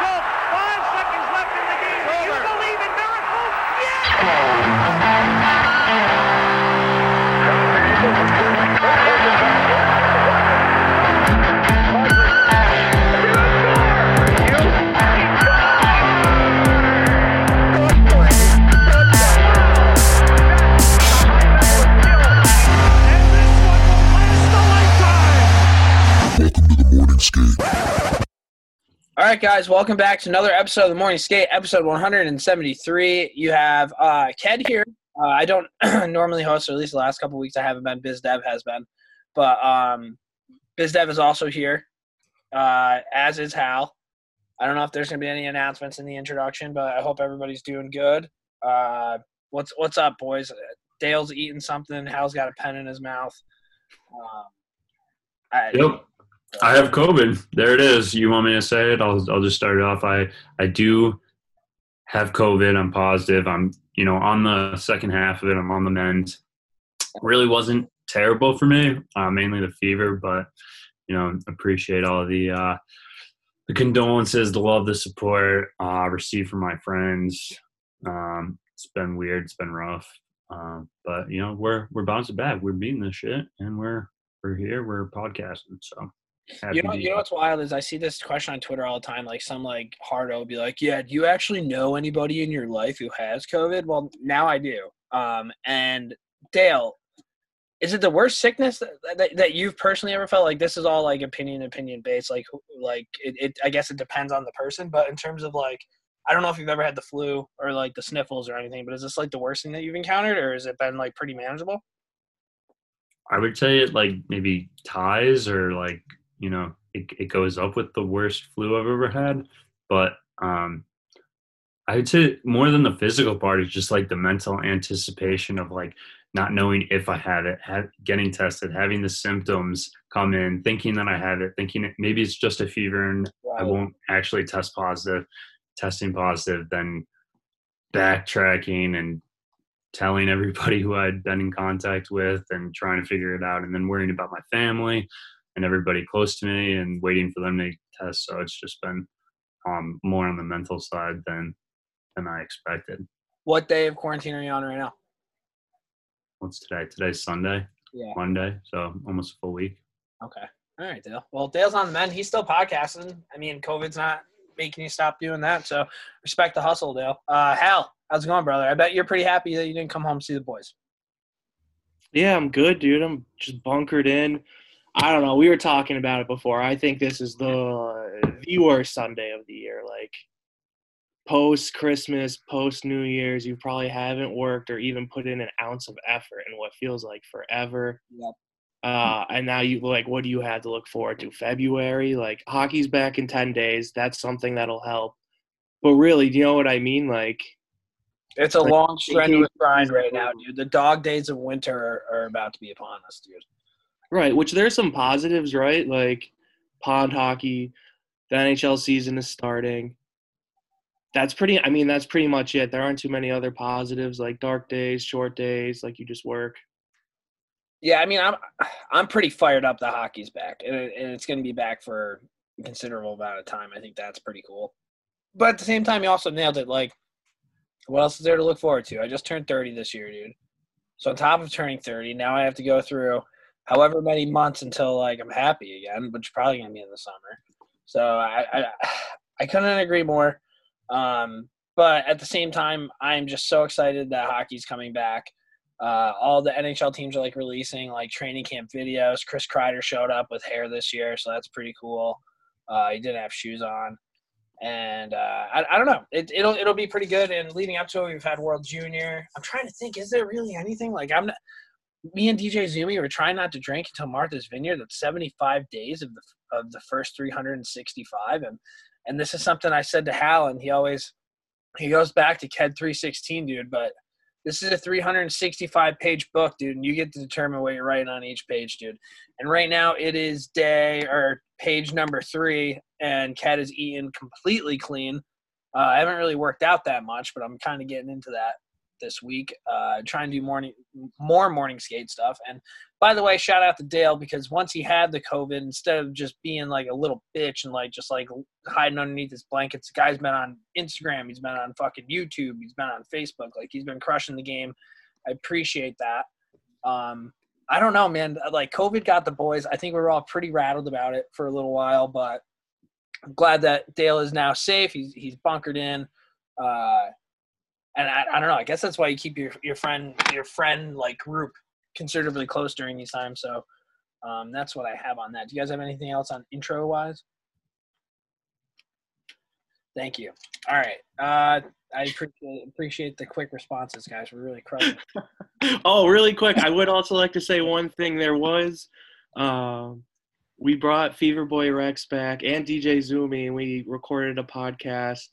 Schultz. Five seconds left in the game. Do you believe in miracles? Yes! Right, guys, welcome back to another episode of the Morning Skate, episode 173. You have uh, Ked here. Uh, I don't normally host, or at least the last couple weeks I haven't been. BizDev has been, but um, BizDev is also here, uh, as is Hal. I don't know if there's going to be any announcements in the introduction, but I hope everybody's doing good. Uh, what's what's up, boys? Dale's eating something. Hal's got a pen in his mouth. Um, I, Yep. I have COVID. There it is. You want me to say it? I'll I'll just start it off. I I do have COVID. I'm positive. I'm you know on the second half of it. I'm on the mend. Really wasn't terrible for me. Uh, mainly the fever, but you know appreciate all the uh, the condolences, the love, the support uh, received from my friends. Um, it's been weird. It's been rough. Um, but you know we're we're bouncing back. We're beating this shit, and we're we're here. We're podcasting. So You know, you know what's wild is I see this question on Twitter all the time. Like some like hardo will be like, "Yeah, do you actually know anybody in your life who has COVID?" Well, now I do. Um, and Dale, is it the worst sickness that, that, that you've personally ever felt? Like this is all like opinion opinion based. Like like it, it I guess it depends on the person. But in terms of like, I don't know if you've ever had the flu or like the sniffles or anything. But is this like the worst thing that you've encountered, or has it been like pretty manageable? I would say it like maybe ties or like you know it, it goes up with the worst flu I've ever had, but um, I would say more than the physical part is just like the mental anticipation of like not knowing if I have it, getting tested, having the symptoms come in, thinking that I have it, thinking it, maybe it's just a fever and I won't actually test positive, testing positive, then backtracking and telling everybody who I'd been in contact with and trying to figure it out, and then worrying about my family and everybody close to me and waiting for them to test. So it's just been um, more on the mental side than than I expected. What day of quarantine are you on right now? What's today? Today's Sunday, Yeah. Monday, so almost a full week. Okay. All right, Dale. Well, Dale's on the mend. He's still podcasting. I mean, COVID's not making you stop doing that. So respect the hustle, Dale. Uh, Hal, how's it going, brother? I bet you're pretty happy that you didn't come home to see the boys. Yeah, I'm good, dude. I'm just bunkered in. I don't know. We were talking about it before. I think this is the the worst Sunday of the year. Like post Christmas, post New Year's, you probably haven't worked or even put in an ounce of effort in what feels like forever. Yep. Uh, and now you like, what do you have to look forward to? February, like hockey's back in ten days. That's something that'll help. But really, do you know what I mean? Like, It's a Like, long, strenuous grind right now, dude. The dog days of winter are, are about to be upon us, dude. Right, which there's some positives, right? Like pond hockey, the NHL season is starting. That's pretty I mean, that's pretty much it. There aren't too many other positives like dark days, short days, like you just work. Yeah, I mean, I'm I'm pretty fired up. The hockey's back, and, and it's going to be back for a considerable amount of time. I think that's pretty cool. But at the same time, you also nailed it. Like, what else is there to look forward to? I just turned 30 this year, dude. So on top of turning 30, now I have to go through however many months until like I'm happy again, which probably to be in the summer. So I, I I couldn't agree more. Um, but at the same time, I'm just so excited that hockey's coming back. Uh, all the NHL teams are like releasing like training camp videos. Chris Kreider showed up with hair this year, so that's pretty cool. Uh, he didn't have shoes on, and uh, I, I don't know. It, it'll it'll be pretty good. And leading up to it, we've had World Junior. I'm trying to think. Is there really anything like I'm? Not, me and DJ Zumi were trying not to drink until Martha's Vineyard. That's 75 days of the of the first 365, and and this is something I said to Hal, and he always he goes back to KED 316, dude. But this is a 365 page book, dude, and you get to determine what you're writing on each page, dude. And right now it is day or page number three, and Cat is eaten completely clean. Uh, I haven't really worked out that much, but I'm kind of getting into that. This week. Uh, try and do morning more morning skate stuff. And by the way, shout out to Dale because once he had the COVID, instead of just being like a little bitch and like just like hiding underneath his blankets, the guy's been on Instagram, he's been on fucking YouTube, he's been on Facebook, like he's been crushing the game. I appreciate that. Um, I don't know, man. Like COVID got the boys. I think we were all pretty rattled about it for a little while, but I'm glad that Dale is now safe. He's he's bunkered in. Uh, and I, I don't know. I guess that's why you keep your your friend your friend like group considerably close during these times. So um, that's what I have on that. Do you guys have anything else on intro wise? Thank you. All right. Uh, I appreciate appreciate the quick responses, guys. We're really crushing. oh, really quick, I would also like to say one thing. There was, um, we brought Fever Boy Rex back and DJ Zumi, and we recorded a podcast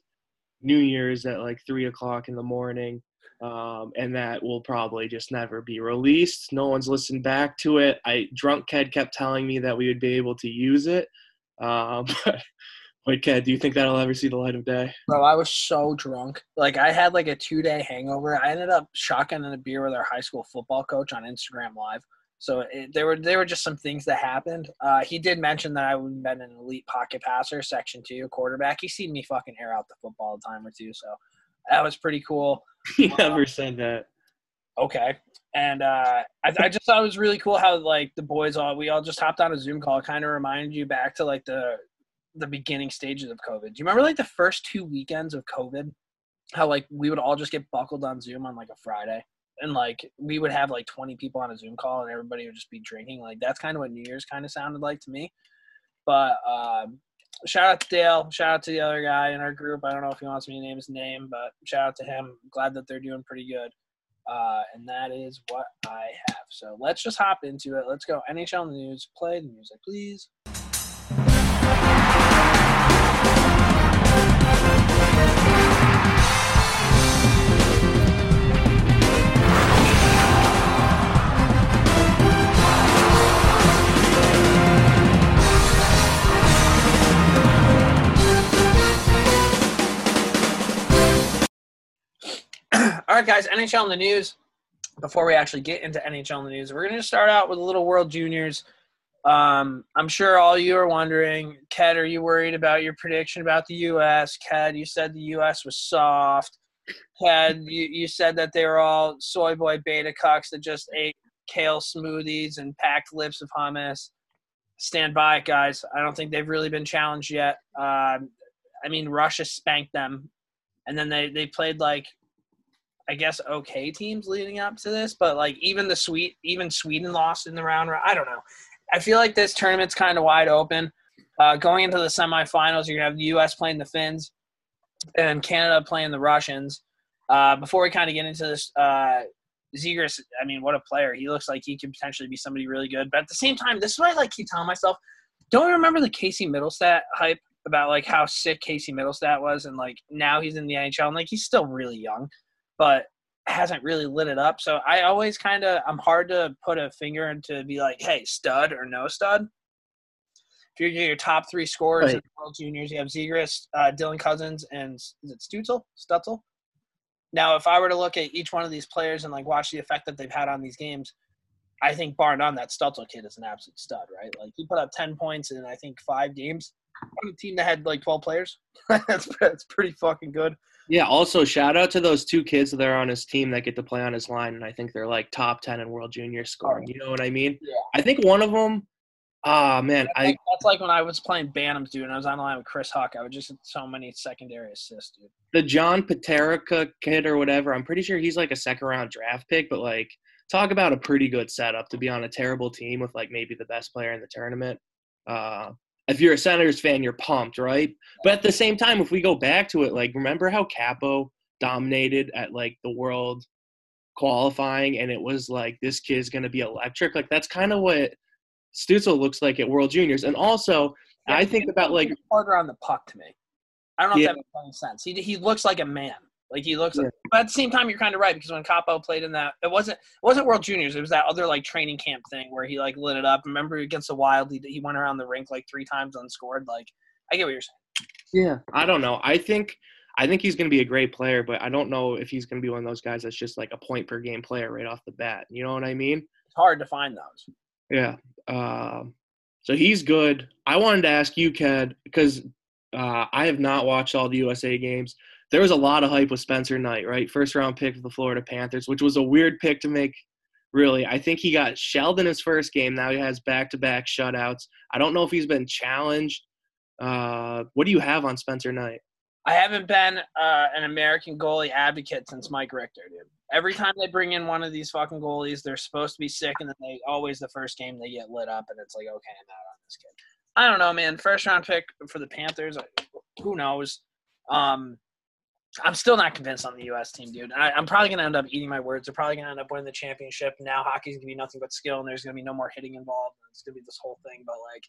New Year's at like three o'clock in the morning. Um, and that will probably just never be released. No one's listened back to it. I drunk Ked kept telling me that we would be able to use it. Um, wait, Ked, do you think that'll ever see the light of day? Bro, I was so drunk. Like I had like a two day hangover. I ended up shotgunning a beer with our high school football coach on Instagram Live. So it, there were there were just some things that happened. Uh, he did mention that I would have been an elite pocket passer, section two quarterback. He seen me fucking air out the football a time or two, so that was pretty cool. He never said that. Okay, and uh, I, I just thought it was really cool how like the boys all we all just hopped on a Zoom call. Kind of reminded you back to like the the beginning stages of COVID. Do you remember like the first two weekends of COVID? How like we would all just get buckled on Zoom on like a Friday and like we would have like 20 people on a zoom call and everybody would just be drinking like that's kind of what new year's kind of sounded like to me. But um, shout out to dale shout out to the other guy in our group i don't know if he wants me to name his name but shout out to him glad that they're doing pretty good uh, and that is what i have. So let's just hop into it let's go. Nhl news play the music please All right, guys, NHL in the news. Before we actually get into NHL in the news, we're going to start out with a little World Juniors. Um, I'm sure all you are wondering, Ked, are you worried about your prediction about the U.S.? Ked, you said the U.S. was soft. Ked, you, you said that they were all soy boy beta cucks that just ate kale smoothies and packed lips of hummus. Stand by it, guys. I don't think they've really been challenged yet. Um, I mean, Russia spanked them, and then they, they played like I guess okay teams leading up to this, but like even the sweet even Sweden lost in the round. I don't know. I feel like this tournament's kind of wide open. Uh, going into the semifinals, you're gonna have the U.S. playing the Finns and Canada playing the Russians. Uh, before we kind of get into this, uh, Zegras, I mean, what a player! He looks like he could potentially be somebody really good. But at the same time, this is what I like keep telling myself: don't remember the Casey Mittelstadt hype about like how sick Casey Mittelstadt was, and like now he's in the NHL, and like he's still really young but hasn't really lit it up. So I always kind of I'm hard to put a finger into be like, hey, stud or no stud. If you're your top three scorers Right. in the World Juniors, you have Zegras, uh, Dylan Cozens, and is it Stützle? Stützle. Now, if I were to look at each one of these players and like watch the effect that they've had on these games, I think bar none that Stützle kid is an absolute stud, right? Like he put up ten points in I think five games on a team that had like twelve players. that's that's pretty fucking good. Yeah. Also, shout out to those two kids that are on his team that get to play on his line, and I think they're like top ten in World Junior scoring. You know what I mean? Yeah. I think one of them. Ah man, That's I like, that's like when I was playing Bantams, dude, and I was on the line with Chris Huck. I would just hit so many secondary assists, dude. the John Peterka kid or whatever. I'm pretty sure he's like a second round draft pick, but like talk about a pretty good setup to be on a terrible team with like maybe the best player in the tournament. Uh, if you're a Senators fan, you're pumped, right? But at the same time, if we go back to it, like remember how Kaapo dominated at like the world qualifying, and it was like this kid's gonna be electric. Like that's kind of what Stützle looks like at World Juniors, and also I think about like harder on the puck to me. I don't know Yeah. if that makes any sense. He he looks like a man. Like he looks, Yeah. like, but at the same time, you're kind of right because when Kaapo played in that, it wasn't it wasn't World Juniors. It was that other like training camp thing where he like lit it up. Remember against the Wild, he, he went around the rink like three times unscored. Like I get what you're saying. Yeah, I don't know. I think I think he's going to be a great player, but I don't know if he's going to be one of those guys that's just like a point per game player right off the bat. You know what I mean? It's hard to find those. Yeah. Um, so he's good. I wanted to ask you, Ked, because uh, I have not watched all the USA games. There was a lot of hype with Spencer Knight, right? First round pick of the Florida Panthers, which was a weird pick to make. Really, I think he got shelled in his first game. Now he has back-to-back shutouts. I don't know if he's been challenged. Uh, what do you have on Spencer Knight? I haven't been uh, an American goalie advocate since Mike Richter, dude. Every time they bring in one of these fucking goalies, they're supposed to be sick, and then they always the first game they get lit up, and it's like, okay, I'm out on this kid. I don't know, man. First round pick for the Panthers, who knows? Um, I'm still not convinced on the U.S. team, dude. I, I'm probably gonna end up eating my words. They're probably gonna end up winning the championship. Now hockey's gonna be nothing but skill, and there's gonna be no more hitting involved. It's gonna be this whole thing, but like,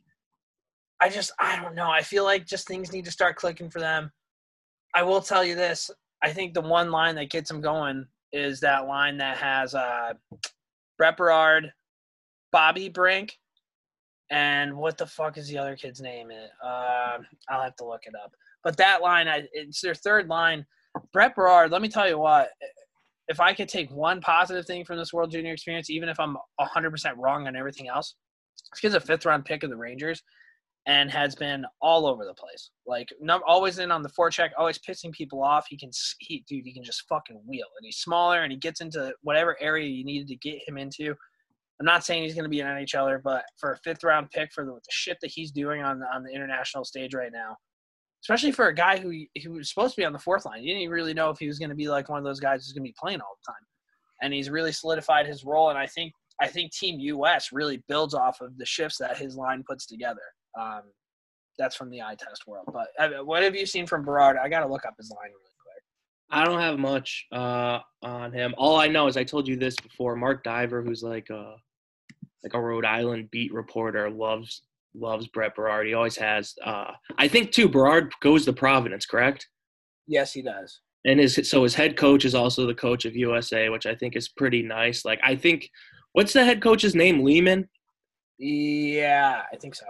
I just, I don't know. I feel like just things need to start clicking for them. I will tell you this. I think the one line that gets them going is that line that has uh, Brett Berard, Bobby Brink, and what the fuck is the other kid's name? Uh, I'll have to look it up. But that line, I, it's their third line. Brett Berard, let me tell you what. If I could take one positive thing from this World Junior experience, even if I'm 100% wrong on everything else, this kid's a fifth round pick of the Rangers and has been all over the place. Like, num- always in on the forecheck, always pissing people off. He can, he, dude, he can just fucking wheel. And he's smaller and he gets into whatever area you needed to get him into. I'm not saying he's going to be an NHLer, but for a fifth round pick for the, the shit that he's doing on on the international stage right now, especially for a guy who who was supposed to be on the fourth line, you didn't really know if he was going to be like one of those guys who's going to be playing all the time, and he's really solidified his role. And I think I think Team US really builds off of the shifts that his line puts together. Um, that's from the eye test world. But uh, what have you seen from Berard? I got to look up his line really quick. I don't have much uh, on him. All I know is I told you this before. Mark Divver, who's like a like a Rhode Island beat reporter, loves loves Brett Berard. He always has. Uh, I think too. Berard goes to Providence, correct? Yes, he does. And his so his head coach is also the coach of USA, which I think is pretty nice. Like I think, what's the head coach's name? Leaman. Yeah, I think so.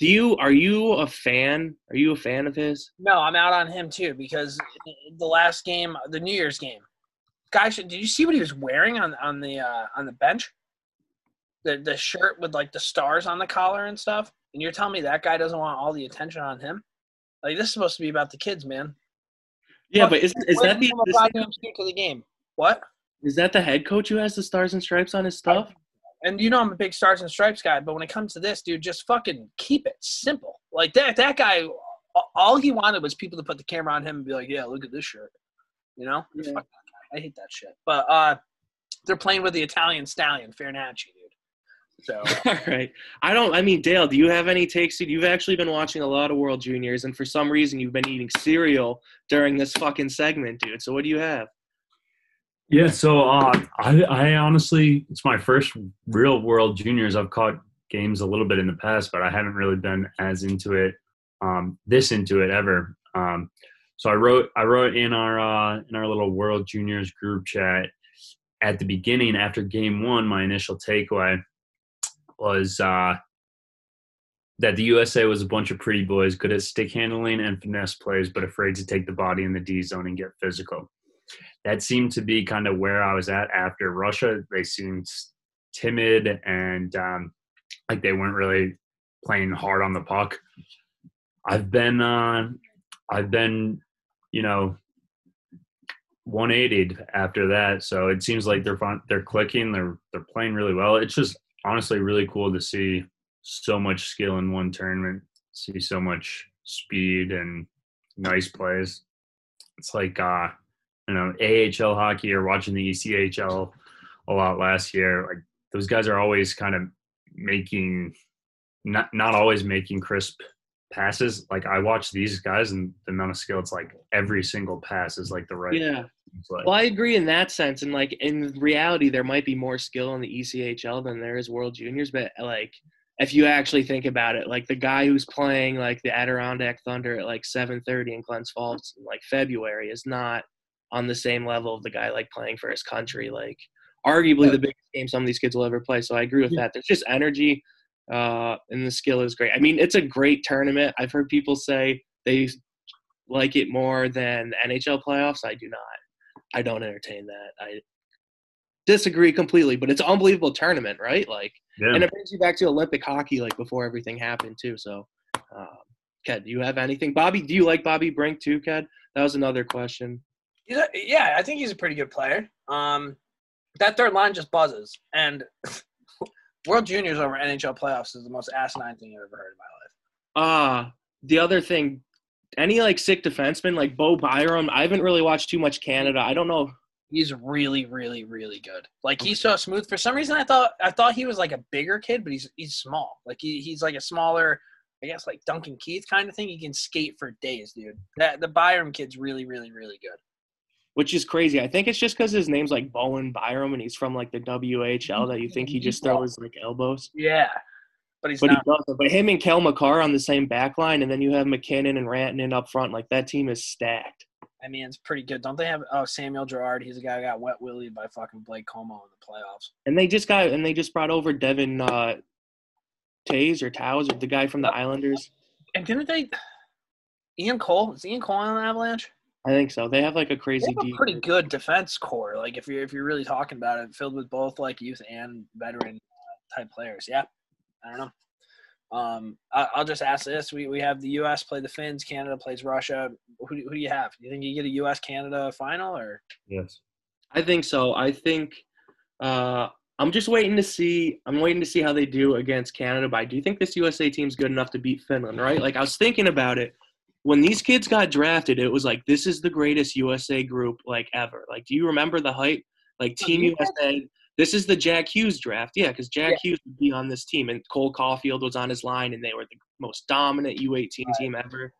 Do you are you a fan? Are you a fan of his? No, I'm out on him too because the last game, the New Year's game, guys, did you see what he was wearing on on the uh, on the bench? The the shirt with like the stars on the collar and stuff. And you're telling me that guy doesn't want all the attention on him? Like this is supposed to be about the kids, man. Yeah, but is is that the the the game? What? is that the head coach who has the stars and stripes on his stuff? And you know I'm a big stars and stripes guy, but when it comes to this, dude, just fucking keep it simple. Like that that guy, all he wanted was people to put the camera on him and be like, "Yeah, look at this shirt." You know, Yeah. Fuck that guy. I hate that shit. But uh, they're playing with the Italian stallion, Farinacci, dude. So All right. I don't. I mean, Dale, do you have any takes? You've actually been watching a lot of World Juniors, and for some reason, you've been eating cereal during this fucking segment, dude. So what do you have? Yeah, so uh, I, I honestly, it's my first real World Juniors. I've caught games a little bit in the past, but I haven't really been as into it, um, this into it ever. Um, so I wrote, I wrote in our uh, in our little World Juniors group chat at the beginning after Game One. My initial takeaway was uh, that the USA was a bunch of pretty boys, good at stick handling and finesse plays, but afraid to take the body in the D zone and get physical that seemed to be kind of where I was at after Russia. They seemed timid and um, like they weren't really playing hard on the puck. I've been, uh, I've been, you know, 180 after that. So it seems like they're fun, they're clicking, they're they're playing really well. It's just honestly really cool to see so much skill in one tournament, see so much speed and nice plays. It's like uh you know AHL hockey or watching the ECHL a lot last year. Like those guys are always kind of making not not always making crisp passes. Like I watch these guys and the amount of skill. It's like every single pass is like the right. Yeah. Well, I agree in that sense, and like in reality, there might be more skill in the ECHL than there is World Juniors. But like, if you actually think about it, like the guy who's playing like the Adirondack Thunder at like 7:30 in Glens Falls in like February is not on the same level of the guy like playing for his country. Like, arguably the biggest game some of these kids will ever play. So I agree with that. There's just energy, uh, and the skill is great. I mean, it's a great tournament. I've heard people say they like it more than the NHL playoffs? I do not. I don't entertain that. I disagree completely, but it's an unbelievable tournament, right? Like, Yeah. and it brings you back to Olympic hockey, like before everything happened too. So, um, Ked, do you have anything? Bobby, do you like Bobby Brink too, Ked? That was another question. He's a, yeah, I think he's a pretty good player. Um, that third line just buzzes, and World Juniors over NHL playoffs is the most asinine thing I've ever heard in my life. Ah, the other thing, any like sick defenseman like Bo Byram? I haven't really watched too much Canada. I don't know. He's really, really, really good. Like he's so smooth. For some reason, I thought I thought he was like a bigger kid, but he's he's small. Like he, he's like a smaller, I guess like Duncan Keith kind of thing. He can skate for days, dude. That the Byram kid's really, really, really good. Which is crazy. I think it's just because his name's like Bowen Byram and he's from like the WHL that you think he just throws like elbows. Yeah, but he's But not. he doesn't. But him and Cale Makar on the same back line, and then you have MacKinnon and Rantanen up front. Like that team is stacked. I mean, it's pretty good. Don't they have? Oh, Samuel Girard. He's a guy who got wet willied by fucking Blake Comeau in the playoffs. And they just got and they just brought over Devin uh, Tays or Towers or the guy from the Islanders. And didn't they? Ian Cole is Ian Cole on the Avalanche? I think so. They have like a They crazy have a pretty good defense core. Like if you're if you're really talking about it, filled with both like youth and veteran uh, type players. Yeah, I don't know. Um, I, I'll just ask this: we we have the U.S. play the Finns, Canada plays Russia. Who do, who do you have? Do you think you get a U.S. Canada final or? Yes. I think so. I think uh, I'm just waiting to see. I'm waiting to see how they do against Canada. But I do think this USA team's good enough to beat Finland, right? Like I was thinking about it when these kids got drafted. It was like this is the greatest USA group like ever. Like, do you remember the hype? Like Team you USA. This is the Jack Hughes draft, yeah, because Jack Hughes would be on this team, and Cole Caufield was on his line, and they were the most dominant U18 team ever.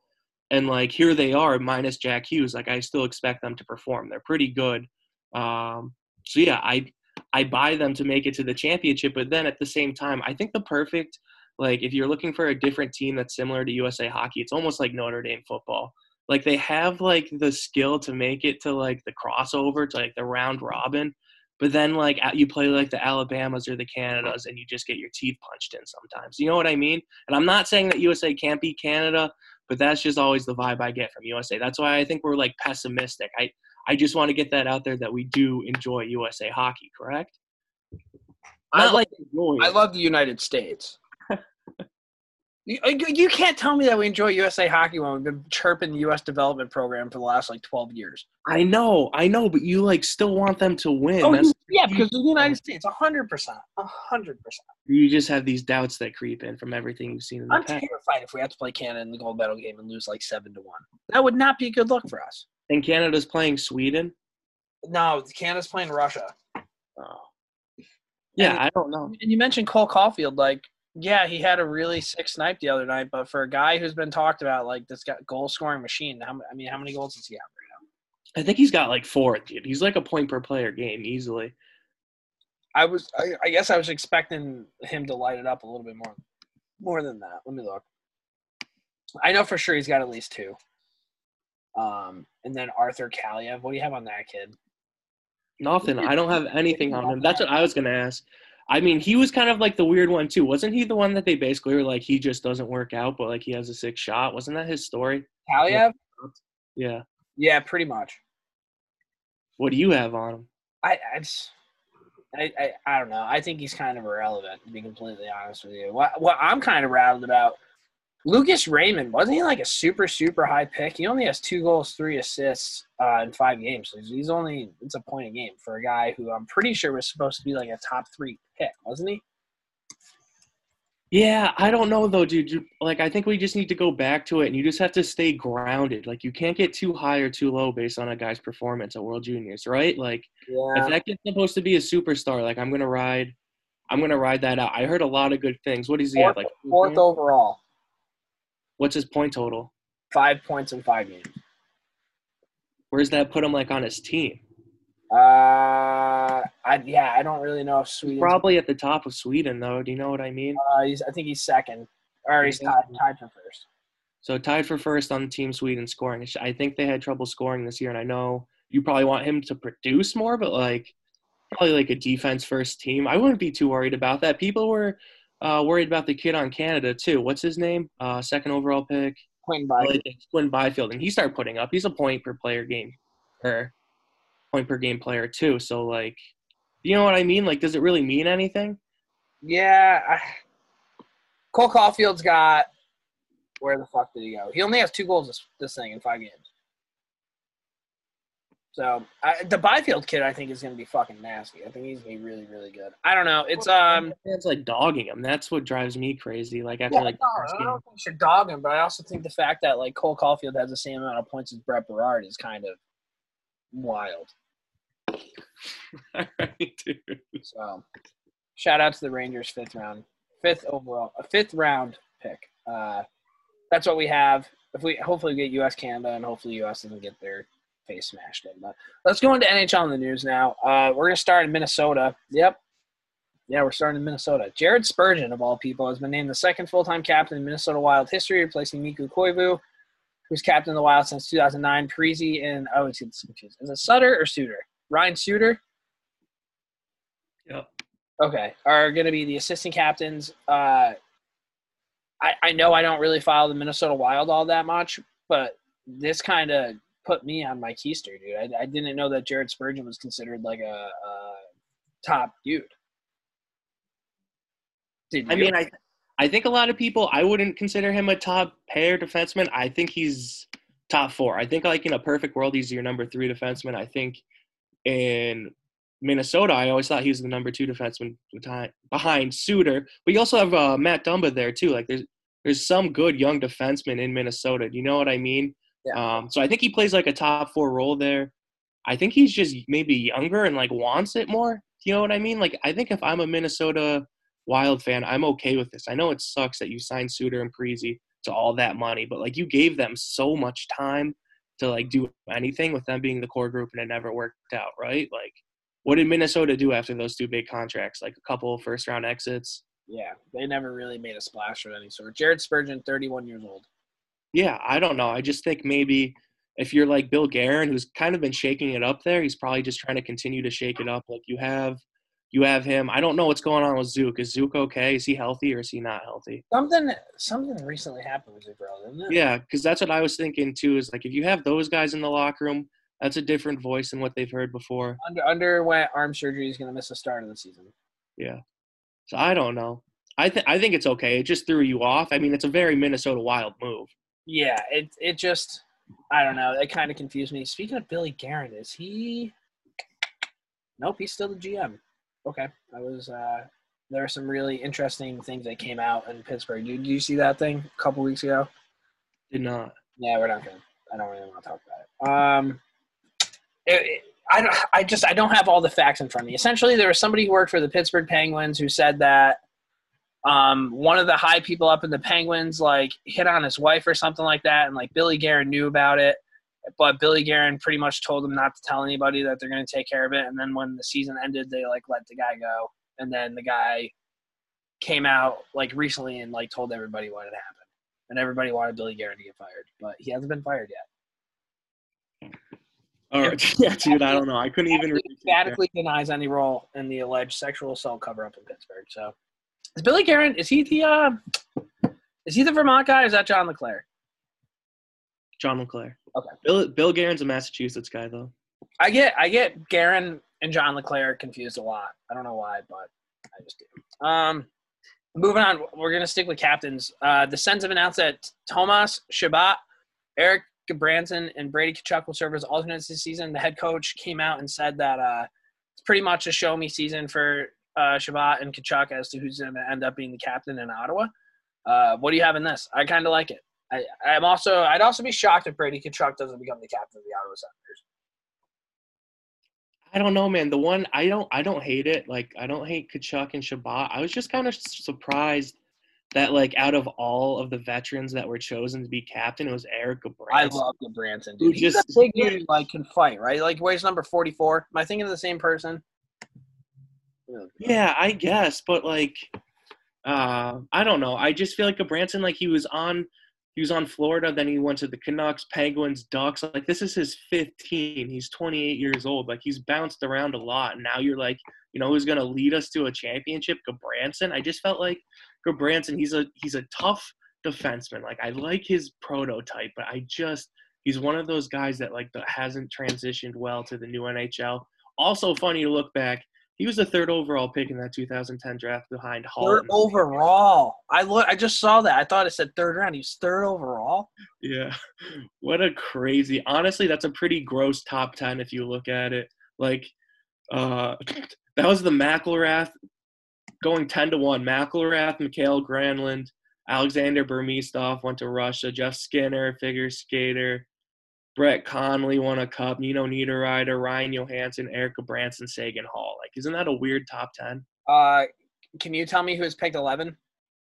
And like here they are, minus Jack Hughes. Like I still expect them to perform. They're pretty good. Um, so yeah, I I buy them to make it to the championship, but then at the same time, I think the perfect like if you're looking for a different team that's similar to USA hockey, it's almost like Notre Dame football. Like they have like the skill to make it to like the crossover to like the round robin, but then like you play like the Alabamas or the Canadas and you just get your teeth punched in sometimes. You know what I mean? And I'm not saying that USA can't beat Canada, but that's just always the vibe I get from USA. That's why I think we're like pessimistic. I I just want to get that out there that we do enjoy USA hockey, correct? I Not love- like I love the United States. You, uh, you you can't tell me that we enjoy USA hockey when we've been chirping the U.S. development program for the last like 12 years. I know, I know, but you like still want them to win. Oh, That's, yeah, because the United States, 100%. 100%. you just have these doubts that creep in from everything you've seen in the I'm past. terrified if we have to play Canada in the gold medal game and lose like 7 to 1. That would not be a good look for us. And Canada's playing Sweden. No, Canada's playing Russia. Oh. Yeah, And- I don't know. And you mentioned Cole Caufield. Like, yeah, he had a really sick snipe the other night, but for a guy who's been talked about, like this guy, goal scoring machine, how, I mean, how many goals does he have right now? I think he's got like four, dude. He's like a point per player game easily. I was, I, I guess, I was expecting him to light it up a little bit more, more than that. Let me look. I know for sure he's got at least two. Um, and then Arthur Kaliev. What do you have on that kid? Nothing. I don't have anything on him. That's what I was gonna ask. I mean, he was kind of like the weird one too. Wasn't he the one that they basically were like he just doesn't work out, but like he has a sick shot? Wasn't that his story? Kaliev? Yeah. Yeah, pretty much. What do you have on him? I, I just, I, I, I don't know. I think he's kind of irrelevant, to be completely honest with you. What, what I'm kind of rattled about, Lucas Raymond, wasn't he like a super, super high pick? He only has two goals, three assists uh, in five games. So he's only, it's a point a game for a guy who I'm pretty sure was supposed to be like a top three pick, wasn't he? Yeah, I don't know though, dude. You- Like, I think we just need to go back to it, and you just have to stay grounded. Like, you can't get too high or too low based on a guy's performance at World Juniors, right? Like, if that kid's supposed to be a superstar, like, I'm gonna ride, I'm gonna ride that out. I heard a lot of good things. What does he have? Fourth, Like, fourth overall, what's his point total? five points in five games. Where's that put him like on his team? Uh, I, yeah, I don't really know if Sweden. Probably at the top of Sweden, though. Do you know what I mean? Uh, he's, I think he's second, or he's tied, tied for first. So tied for first on Team Sweden scoring. I think they had trouble scoring this year, and I know you probably want him to produce more, but like probably like a defense first team. I wouldn't be too worried about that. People were uh, worried about the kid on Canada too. What's his name? Uh, second overall pick. Quinton I Byfield. Quinn Byfield, and he started putting up. He's a point per player game, or point per game player too. So like, you know what I mean? Like, does it really mean anything? Yeah. I, Cole Caufield's got. Where the fuck did he go? He only has two goals this, this thing in five games. So I, the Byfield kid, I think, is going to be fucking nasty. I think he's going to be really, really good. I don't know. It's um. It's like dogging him. That's what drives me crazy. Like after Yeah, like no, I don't think you should dog him, but I also think the fact that like Cole Caufield has the same amount of points as Brett Berard is kind of wild. So, shout out to the Rangers fifth round, fifth overall, a fifth round pick. Uh, that's what we have. If we hopefully we get U.S. Canada and hopefully U.S. doesn't get their face smashed in. But let's go into NHL in the news now. Uh, we're gonna start in Minnesota. Yep. Yeah, we're starting in Minnesota. Jared Spurgeon, of all people, has been named the second full-time captain in Minnesota Wild history, replacing Mikko Koivu, who's captain of the Wild since 2009. Parise and oh, it's confused. Is it Sutter or Suter? Ryan Suter. Yep. Okay, are going to be the assistant captains. Uh, I I know I don't really follow the Minnesota Wild all that much, but this kind of put me on my keister, dude. I, I didn't know that Jared Spurgeon was considered like a, a top dude. Did I you? mean, I I think a lot of people I wouldn't consider him a top pair defenseman. I think he's top four. I think like in a perfect world, he's your number three defenseman. I think in Minnesota, I always thought he was the number two defenseman behind, Suter. But you also have uh, Matt Dumba there too. Like there's there's some good young defensemen in Minnesota. Do you know what I mean? Yeah. Um, so I think he plays like a top four role there. I think he's just maybe younger and like wants it more. Do you know what I mean? Like I think if I'm a Minnesota Wild fan, I'm okay with this. I know it sucks that you signed Suter and Parise to all that money, but like you gave them so much time to like do anything with them being the core group and it never worked out, right? Like what did Minnesota do after those two big contracts? Like a couple first round exits? yeah, they never really made a splash of any sort. Jared Spurgeon, 31 years old. Yeah, I don't know. I just think maybe if you're like Bill Guerin, who's kind of been shaking it up there, he's probably just trying to continue to shake it up. Like you have, you have him. I don't know what's going on with Zook. Is Zook okay? Is he healthy or is he not healthy? Something something recently happened with Zuccarello, didn't it? Yeah, because that's what I was thinking too. Is like if you have those guys in the locker room, that's a different voice than what they've heard before. Under underwent arm surgery. He's going to miss the start of the season. Yeah. So I don't know. I think I think it's okay. It just threw you off. I mean, it's a very Minnesota Wild move. Yeah, it it just I don't know. It kind of confused me. Speaking of Billy Guerin, is he? Nope, he's still the GM. Okay, I was. uh There are some really interesting things that came out in Pittsburgh. Did you see that thing a couple weeks ago? Did not. Yeah, we're not gonna. I don't really want to talk about it. Um, I don't. I just I don't have all the facts in front of me. Essentially, there was somebody who worked for the Pittsburgh Penguins who said that um, one of the high people up in the Penguins like hit on his wife or something like that, and like Billy Guerin knew about it, but Billy Guerin pretty much told him not to tell anybody that they're going to take care of it. And then when the season ended, they like let the guy go, and then the guy came out like recently and like told everybody what had happened, and everybody wanted Billy Guerin to get fired, but he hasn't been fired yet. All right. Yeah, dude. I don't know. I couldn't even. Emphatically denies any role in the alleged sexual assault cover up in Pittsburgh. So, is Billy Guerin? Is he the? Uh, is he the Vermont guy? Or is that John LeClair? John LeClair. Okay. Bill Bill Guerin's a Massachusetts guy though. I get I get Guerin and John LeClair confused a lot. I don't know why, but I just do. Um, moving on, we're gonna stick with captains. Uh, the Sens have announced that Thomas Chabot, Eric Branson, and Brady Tkachuk will serve as alternates this season. The head coach came out and said that uh, it's pretty much a show me season for uh, Chabot and Tkachuk as to who's gonna end up being the captain in Ottawa. Uh, what do you have in this? I kind of like it. I, I'm also I'd also be shocked if Brady Tkachuk doesn't become the captain of the Ottawa Senators. I don't know, man. The one I don't I don't hate it. Like I don't hate Tkachuk and Chabot. I was just kind of surprised that like out of all of the veterans that were chosen to be captain, it was Eric Gudbranson. I love the Branson, Who dude. He's just- a big dude, like can fight, right? Like weighs number forty four. Am I thinking of the same person? Yeah, I guess, but like, uh, I don't know. I just feel like a Branson, like he was on, he was on Florida, then he went to the Canucks, Penguins, Ducks. Like this is his fifth team. He's 28 years old. Like he's bounced around a lot. And now you're like, you know, who's gonna lead us to a championship? Gudbranson. I just felt like Gudbranson. He's a he's a tough defenseman. Like I like his prototype, but I just he's one of those guys that like that hasn't transitioned well to the new NHL. Also funny to look back, he was the third overall pick in that 2010 draft behind Hall. Third overall. I look. I just saw that. I thought it said third round. He's third overall. Yeah. What a crazy. Honestly, that's a pretty gross top 10 if you look at it. Like uh that was the McIlrath going 10 to 1. McIlrath, Mikael Granlund, Alexander Burmistrov went to Russia, Jeff Skinner, figure skater, Brett Connolly won a cup, Nino Niederreiter, Ryan Johansen, Erica Branson, Seguin Hall. Like, isn't that a weird top 10? Uh, can you tell me who was picked eleven?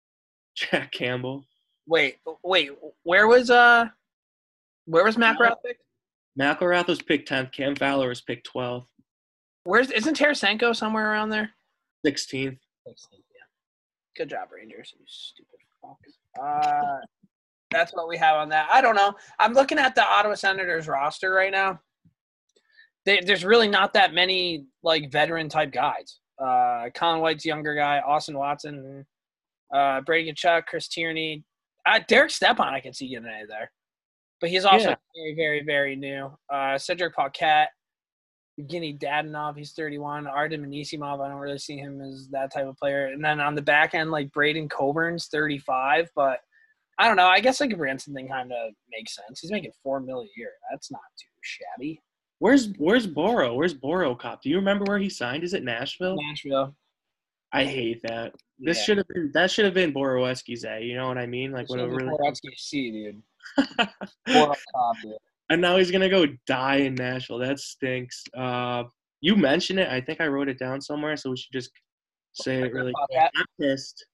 Jack Campbell. Wait, wait. Where was uh, where was McIlrath picked? McIlrath was picked 10th. Cam Fowler was picked 12th. Where's isn't Tarasenko somewhere around there? 16th. Yeah. Good job, Rangers. You stupid fucks. Uh, that's what we have on that. I don't know. I'm looking at the Ottawa Senators roster right now. They, there's really not that many like veteran type guys. Uh, Colin White's younger guy, Austin Watson, uh, Brady Tkachuk, Chris Tierney, uh, Derek Stepan. I can see getting in there, but he's also Yeah. very, very, very new. Uh, Cedric Paquette, Evgeny Dadonov, he's 31. Artem Anisimov, I don't really see him as that type of player. And then on the back end, like Braden Coburn's 35, but I don't know. I guess like a Branson thing kind of makes sense. He's making four mil a year. That's not too shabby. Where's Where's Boro? Where's Boro Cop? Do you remember where he signed? Is it Nashville? Nashville. I hate that. This Yeah. should have been that should have been Borowiecki's A. You know what I mean? Like whatever. Borowiecki C, dude. Boro Cop, dude. And now he's gonna go die in Nashville. That stinks. Uh, you mentioned it. I think I wrote it down somewhere, so we should just say it really. quick. I'm pissed.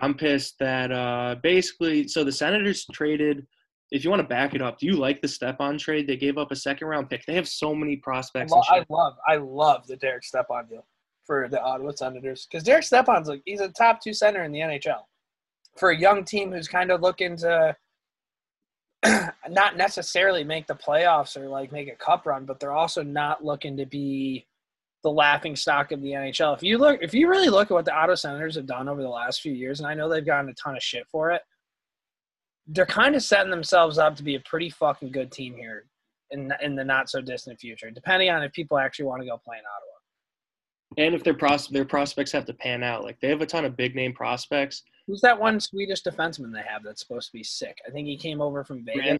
I'm pissed that uh, basically, so the Senators traded. If you want to back it up, do you like the Stepan trade? They gave up a second round pick. They have so many prospects. lo- and I love, I love the Derek Stepan deal for the Ottawa Senators because Derek Stepan's like he's a top two center in the NHL for a young team who's kind of looking to not necessarily make the playoffs or like make a cup run, but they're also not looking to be the laughing stock of the NHL. If you look, if you really look at what the Ottawa Senators have done over the last few years, and I know they've gotten a ton of shit for it, they're kind of setting themselves up to be a pretty fucking good team here in in the not so distant future, depending on if people actually want to go play in Ottawa. and if their pros- their prospects have to pan out, like they have a ton of big name prospects. Who's that one Swedish defenseman they have that's supposed to be sick? I think he came over from Vegas.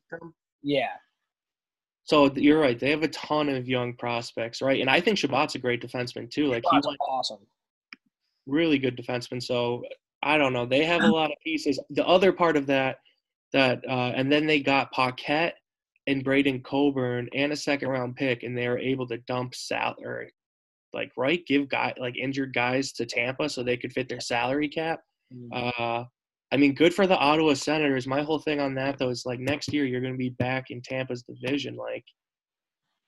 Yeah, So you're right. They have a ton of young prospects, right? And I think Chabot's a great defenseman too. Like he That's went awesome. really good defenseman. So I don't know. They have a lot of pieces. The other part of that, that uh, and then they got Paquette and Braden Coburn and a second round pick, and they were able to dump sal or like right give guy like injured guys to Tampa so they could fit their salary cap. Uh, I mean, good for the Ottawa Senators. My whole thing on that though is like next year you're going to be back in Tampa's division. Like,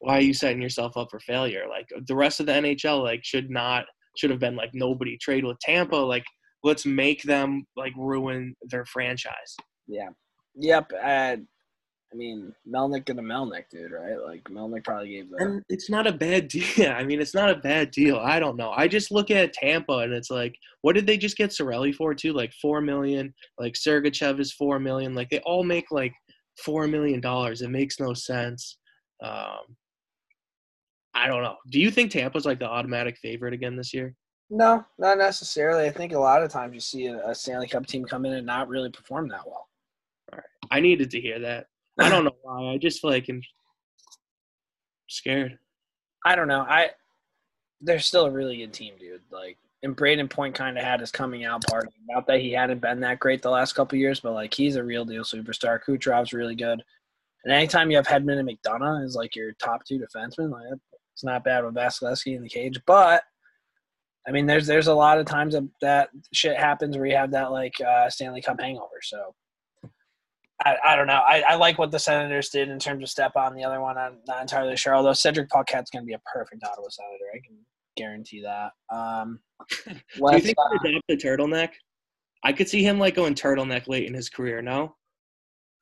why are you setting yourself up for failure? Like the rest of the NHL, like should not should have been like nobody trade with Tampa. Like let's make them like ruin their franchise. Yeah. Yep. Uh, I mean, Melnyk and a Melnyk, dude, right? Like Melnyk probably gave the. And it's not a bad deal. I mean, it's not a bad deal. I don't know. I just look at Tampa and it's like, what did they just get Cirelli for too? Like four million. Like Sergachev is four million. Like they all make like four million dollars. It makes no sense. Um, I don't know. Do you think Tampa's like the automatic favorite again this year? No, not necessarily. I think a lot of times you see a, a Stanley Cup team come in and not really perform that well. All right. I needed to hear that. I don't know why. I just feel like I'm scared. I don't know. I they're still a really good team, dude. Like, and Brayden Point kind of had his coming out party. Not that he hadn't been that great the last couple years, but like he's a real deal superstar. Kucherov's really good. And anytime you have Hedman and McDonagh as like your top two defensemen, like it's not bad with Vasilevskiy in the cage. But I mean, there's there's a lot of times that, that shit happens where you have that like uh, Stanley Cup hangover. So I, I don't know. I, I like what the Senators did in terms of Stepan. The other one, I'm not entirely sure. Although Cedric Paquette's going to be a perfect Ottawa Senator, I can guarantee that. Um, Do you think uh, he'd adopt the turtleneck? I could see him like going turtleneck late in his career. No,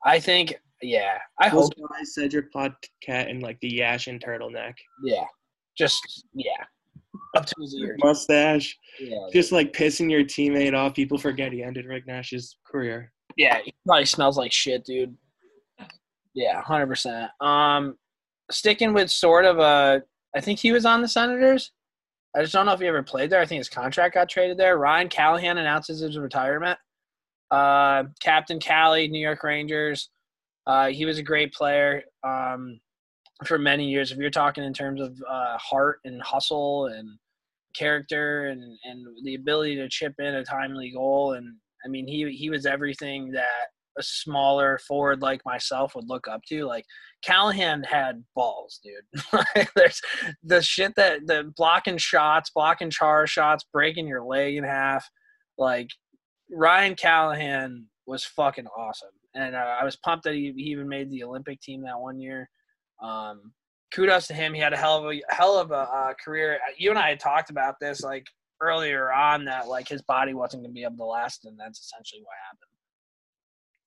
I think, yeah, I those hope, guys, Cedric Paquette and like the Yashin turtleneck, yeah, just yeah, up to his ears. mustache, Yeah, just like pissing your teammate off. People forget he ended Rick Nash's career. Yeah, he probably smells like shit, dude. Yeah, hundred percent. Um, sticking with sort of a, I think he was on the Senators. I just don't know if he ever played there. I think his contract got traded there. Ryan Callahan announces his retirement. Uh, Captain Cali, New York Rangers. Uh, he was a great player um, for many years. If you're talking in terms of uh, heart and hustle and character and, and the ability to chip in a timely goal, and I mean, he he was everything that a smaller forward like myself would look up to. Like Callahan had balls, dude. There's the shit that the blocking shots, blocking Chara shots, breaking your leg in half. Like Ryan Callahan was fucking awesome, and I was pumped that he, he even made the Olympic team that one year. Um, kudos to him. He had a hell of a hell of a uh, career. You and I had talked about this like earlier on that like his body wasn't going to be able to last, and that's essentially what happened.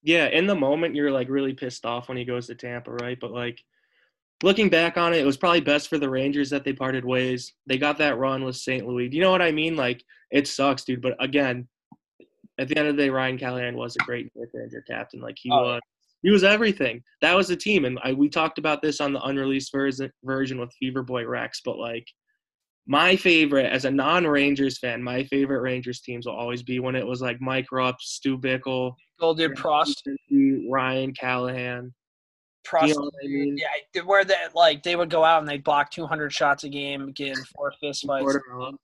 Yeah, in the moment you're like really pissed off when he goes to Tampa, right? But like looking back on it, it was probably best for the Rangers that they parted ways. They got that run with St. Louis. Do you know what I mean? Like it sucks, dude. But again, at the end of the day, Ryan Callahan was a great Ranger captain. Like he Oh. was, he was everything. That was the team, and I, we talked about this on the unreleased version version with Fever Boy Rex. But like my favorite, as a non-Rangers fan, my favorite Rangers teams will always be when it was like Mike Rupp, Stu Bickel, Gold dude, Prust, Ryan Callahan. Prust. You know I mean? Yeah, where that like they would go out and they'd block 200 shots a game, get in four fist fights,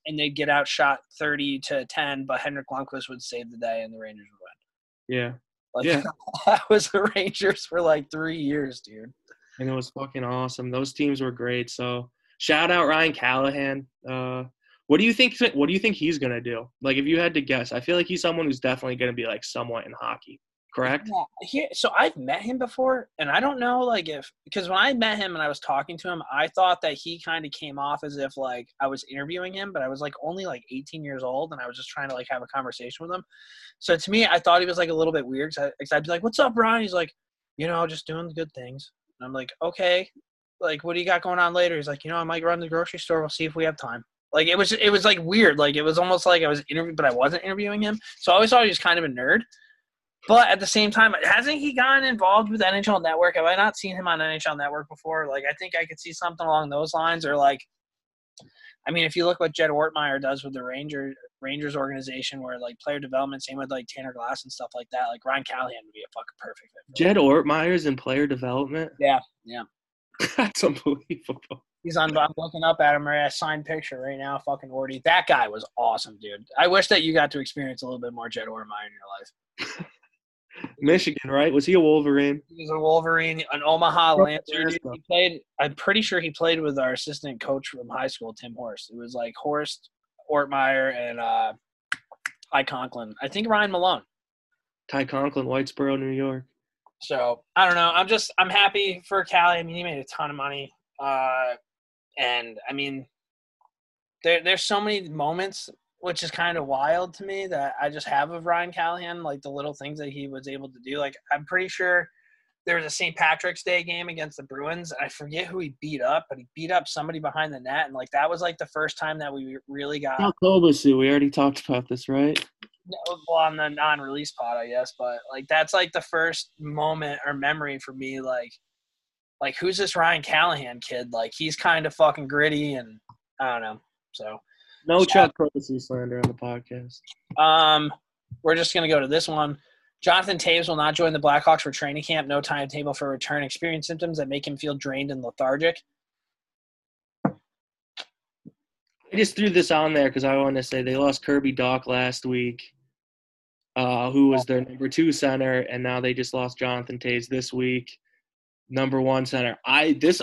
and they'd get outshot 30 to 10. But Henrik Lundqvist would save the day, and the Rangers would win. Yeah, Like Yeah. that was the Rangers for like three years, dude. and it was fucking awesome. Those teams were great. So shout out Ryan Callahan. Uh, what do you think? What do you think he's gonna do? Like, if you had to guess, I feel like he's someone who's definitely gonna be like somewhat in hockey. Correct? Yeah, he, so I've met him before, and I don't know, like, if because when I met him and I was talking to him, I thought that he kind of came off as if like I was interviewing him, but I was like only like 18 years old, and I was just trying to like have a conversation with him. So to me, I thought he was like a little bit weird. Cause, I, 'cause I'd be like, "What's up, Brian?" He's like, "You know, just doing good things." And I'm like, "Okay, like, what do you got going on later?" He's like, "You know, I might run to the grocery store. We'll see if we have time." Like it was, it was like weird. Like it was almost like I was interviewing, but I wasn't interviewing him. So I always thought he was kind of a nerd. But at the same time, hasn't he gotten involved with NHL Network? Have I not seen him on NHL Network before? Like, I think I could see something along those lines, or like, I mean, if you look what Jed Ortmeyer does with the Ranger Rangers organization, where like player development, same with like Tanner Glass and stuff like that. Like Ryan Callahan would be a fucking perfect fit. Jed Ortmeyer's in player development. Yeah, yeah. That's unbelievable. He's on. I'm looking up at him right. Signed picture right now. Fucking Orty. That guy was awesome, dude. I wish that you got to experience a little bit more Jed Ortmeyer in your life. Michigan, right? Was he a Wolverine? He was a Wolverine, an Omaha From Lancer. He played. I'm pretty sure he played with our assistant coach from high school, Tim Horst. It was like Horst, Ortmeyer, and uh, Ty Conklin. I think Ryan Malone. Ty Conklin, Whitesboro, New York. So I don't know. I'm just I'm happy for Callie. I mean, he made a ton of money, uh, and I mean, there there's so many moments which is kind of wild to me that I just have of Ryan Callahan, like the little things that he was able to do. Like I'm pretty sure there was a St. Patrick's Day game against the Bruins. I forget who he beat up, but he beat up somebody behind the net, and like that was like the first time that we really got Al Kobasew, we already talked about this, right? Well on the non-release pod, I guess, but like that's like the first moment or memory for me. Like, like who's this Ryan Callahan kid? Like he's kind of fucking gritty, and I don't know. So, No Chuck Kobasew slander on the podcast. um, we're just gonna go to this one. Jonathan Toews will not join the Blackhawks for training camp. No timetable for return. Experience symptoms that make him feel drained and lethargic. I just threw this on there because I want to say they lost Kirby Dach last week, uh, who was their number two center, and now they just lost Jonathan Toews this week, number one center. I this,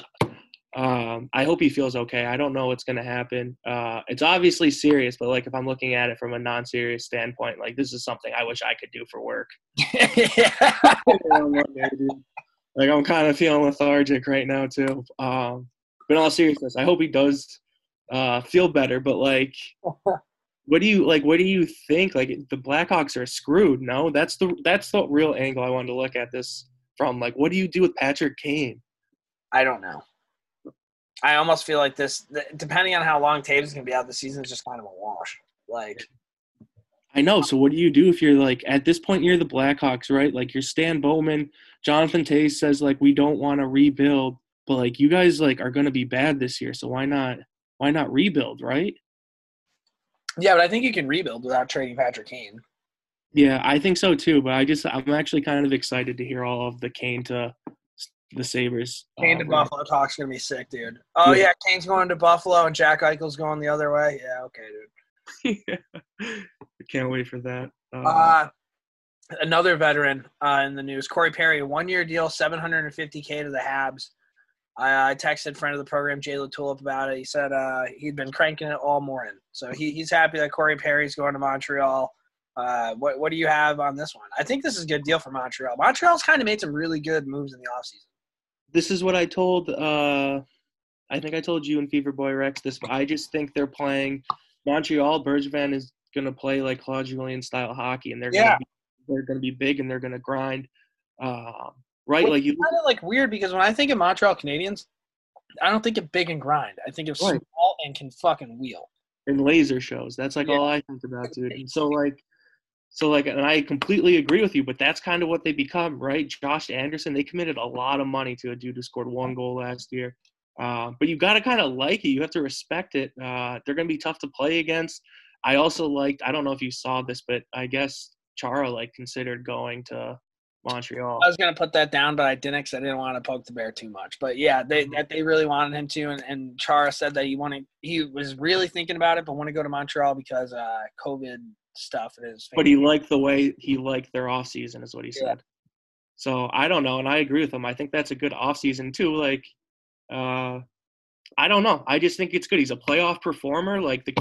um, I hope he feels okay. I don't know what's gonna happen. Uh, it's obviously serious, but like if I'm looking at it from a non-serious standpoint, like this is something I wish I could do for work. like I'm kind of feeling lethargic right now too. Um, but in all seriousness, I hope he does uh, feel better. But like, what do you like? What do you think? Like the Blackhawks are screwed. No, that's the that's the real angle I wanted to look at this from. Like, what do you do with Patrick Kane? I don't know. I almost feel like this, depending on how long Toews is going to be out, the season is just kind of a wash. Like, I know. So what do you do if you're like at this point you're the Blackhawks, right? Like you're Stan Bowman, Jonathan Toews says like we don't want to rebuild, but like you guys like are going to be bad this year, so why not why not rebuild, right? Yeah, but I think you can rebuild without trading Patrick Kane. Yeah, I think so too. But I just I'm actually kind of excited to hear all of the Kane to the Sabres. Kane to Buffalo talk's gonna be sick, dude. Oh Yeah. yeah, Kane's going to Buffalo and Jack Eichel's going the other way. Yeah, okay, dude. I can't wait for that. Uh, Uh, another veteran uh, in the news, Corey Perry, one year deal, 750k to the Habs. I, I texted friend of the program, Jay Tulip, about it. He said uh, he'd been cranking it all morning, so he, he's happy that Corey Perry's going to Montreal. Uh, what what do you have on this one? I think this is a good deal for Montreal. Montreal's kind of made some really good moves in the offseason. this is what I told. Uh, I think I told you and Fever Boy Rex this. But I just think they're playing Montreal. Bergevin is going to play like Claude Julien style hockey, and they're Yeah. gonna be, they're going to be big and they're going to grind. Um, right, Which like you. kind of like weird because when I think of Montreal Canadiens, I don't think of big and grind. I think of Right. small and can fucking wheel. and laser shows. That's like Yeah. all I think about, dude. And so like, so like, and I completely agree with you. But that's kind of what they become, right? Josh Anderson, they committed a lot of money to a dude who scored one goal last year. Uh, but you got to kind of like it. You have to respect it. Uh, they're going to be tough to play against. I also liked. I don't know if you saw this, but I guess Chara like considered going to Montreal. I was gonna put that down, but I didn't because I didn't want to poke the bear too much. But yeah, they that they really wanted him to, and, and Chara said that he wanted he was really thinking about it, but want to go to Montreal because uh COVID stuff his but he liked the way he liked their off season is what he Yeah. said. So i don't know and i agree with him. I think that's a good off season too like uh i don't know. I just think it's good. He's a playoff performer like the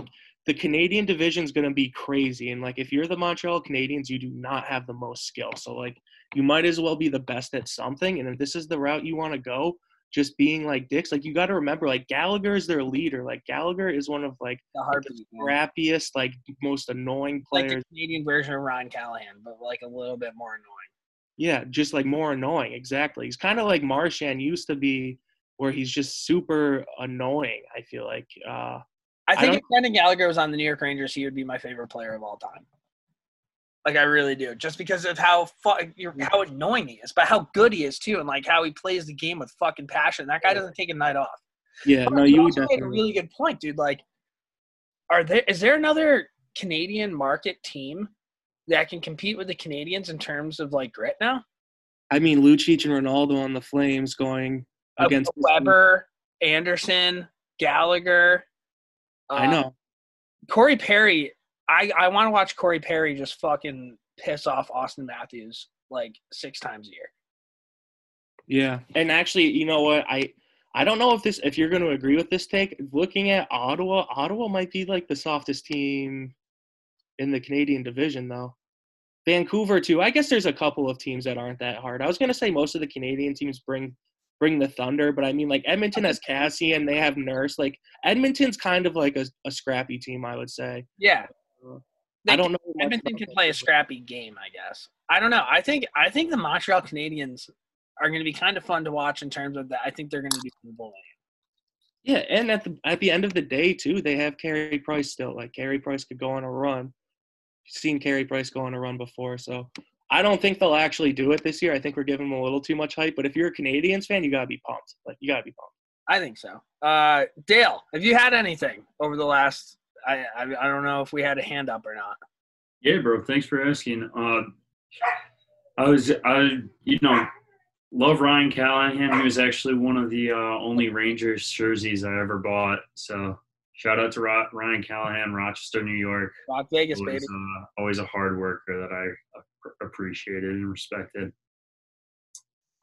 the canadian division's going to be crazy and like if you're the montreal canadiens you do not have the most skill. So like you might as well be the best at something and if this is the route you want to go just being like dicks like you got to remember like gallagher is their leader like gallagher is one of like the heartbeat, man. crappiest like most annoying like players the Canadian version of Ryan Callahan, but like a little bit more annoying. Yeah, just like more annoying. Exactly. He's kind of like Marchand used to be, where he's just super annoying. I feel like. Uh, I think don't- if Brendan Gallagher was on the New York Rangers, he would be my favorite player of all time. Like I really do, just because of how fu- you're- how annoying he is, but how good he is too, and like how he plays the game with fucking passion. That guy doesn't take a night off. yeah, But no, you you also made a really good point, dude. Like, are there is there another Canadian market team that can compete with the Canadiens in terms of like grit now? I mean, Lucic and Ronaldo on the Flames going Uh, against Weber, Anderson, Gallagher. I uh, know. Corey Perry. I I want to watch Corey Perry just fucking piss off Auston Matthews like six times a year. Yeah, and actually, you know what? I I don't know if this if you're going to agree with this take. Looking at Ottawa, Ottawa might be like the softest team in the Canadian division, though. Vancouver too. I guess there's a couple of teams that aren't that hard. I was going to say most of the Canadian teams bring bring the Thunder, but I mean like Edmonton has Cassie and they have Nurse. Like Edmonton's kind of like a, a scrappy team, I would say. Yeah. I don't know. Edmonton can play a scrappy game, I guess. I don't know. I think I think the Montreal Canadiens are going to be kind of fun to watch in terms of that. I think they're going to some bullying. Yeah, and at the at the end of the day too, they have Carey Price still. Like Carey Price could go on a run. Seen Carey Price go on a run before, so I don't think they'll actually do it this year. I think we're giving them a little too much hype. But if you're a Canadiens fan, you gotta be pumped. Like you gotta be pumped. I think so. Uh, Dale, have you had anything over the last? I, I I don't know if we had a hand up or not. Yeah, bro. Thanks for asking. Uh, I was, I, you know, love Ryan Callahan. He was actually one of the uh, only Rangers jerseys I ever bought. So shout out to Ro- Ryan Callahan, Rochester, New York. Rock Vegas, Always, baby. uh, always a hard worker that I appreciated and respected.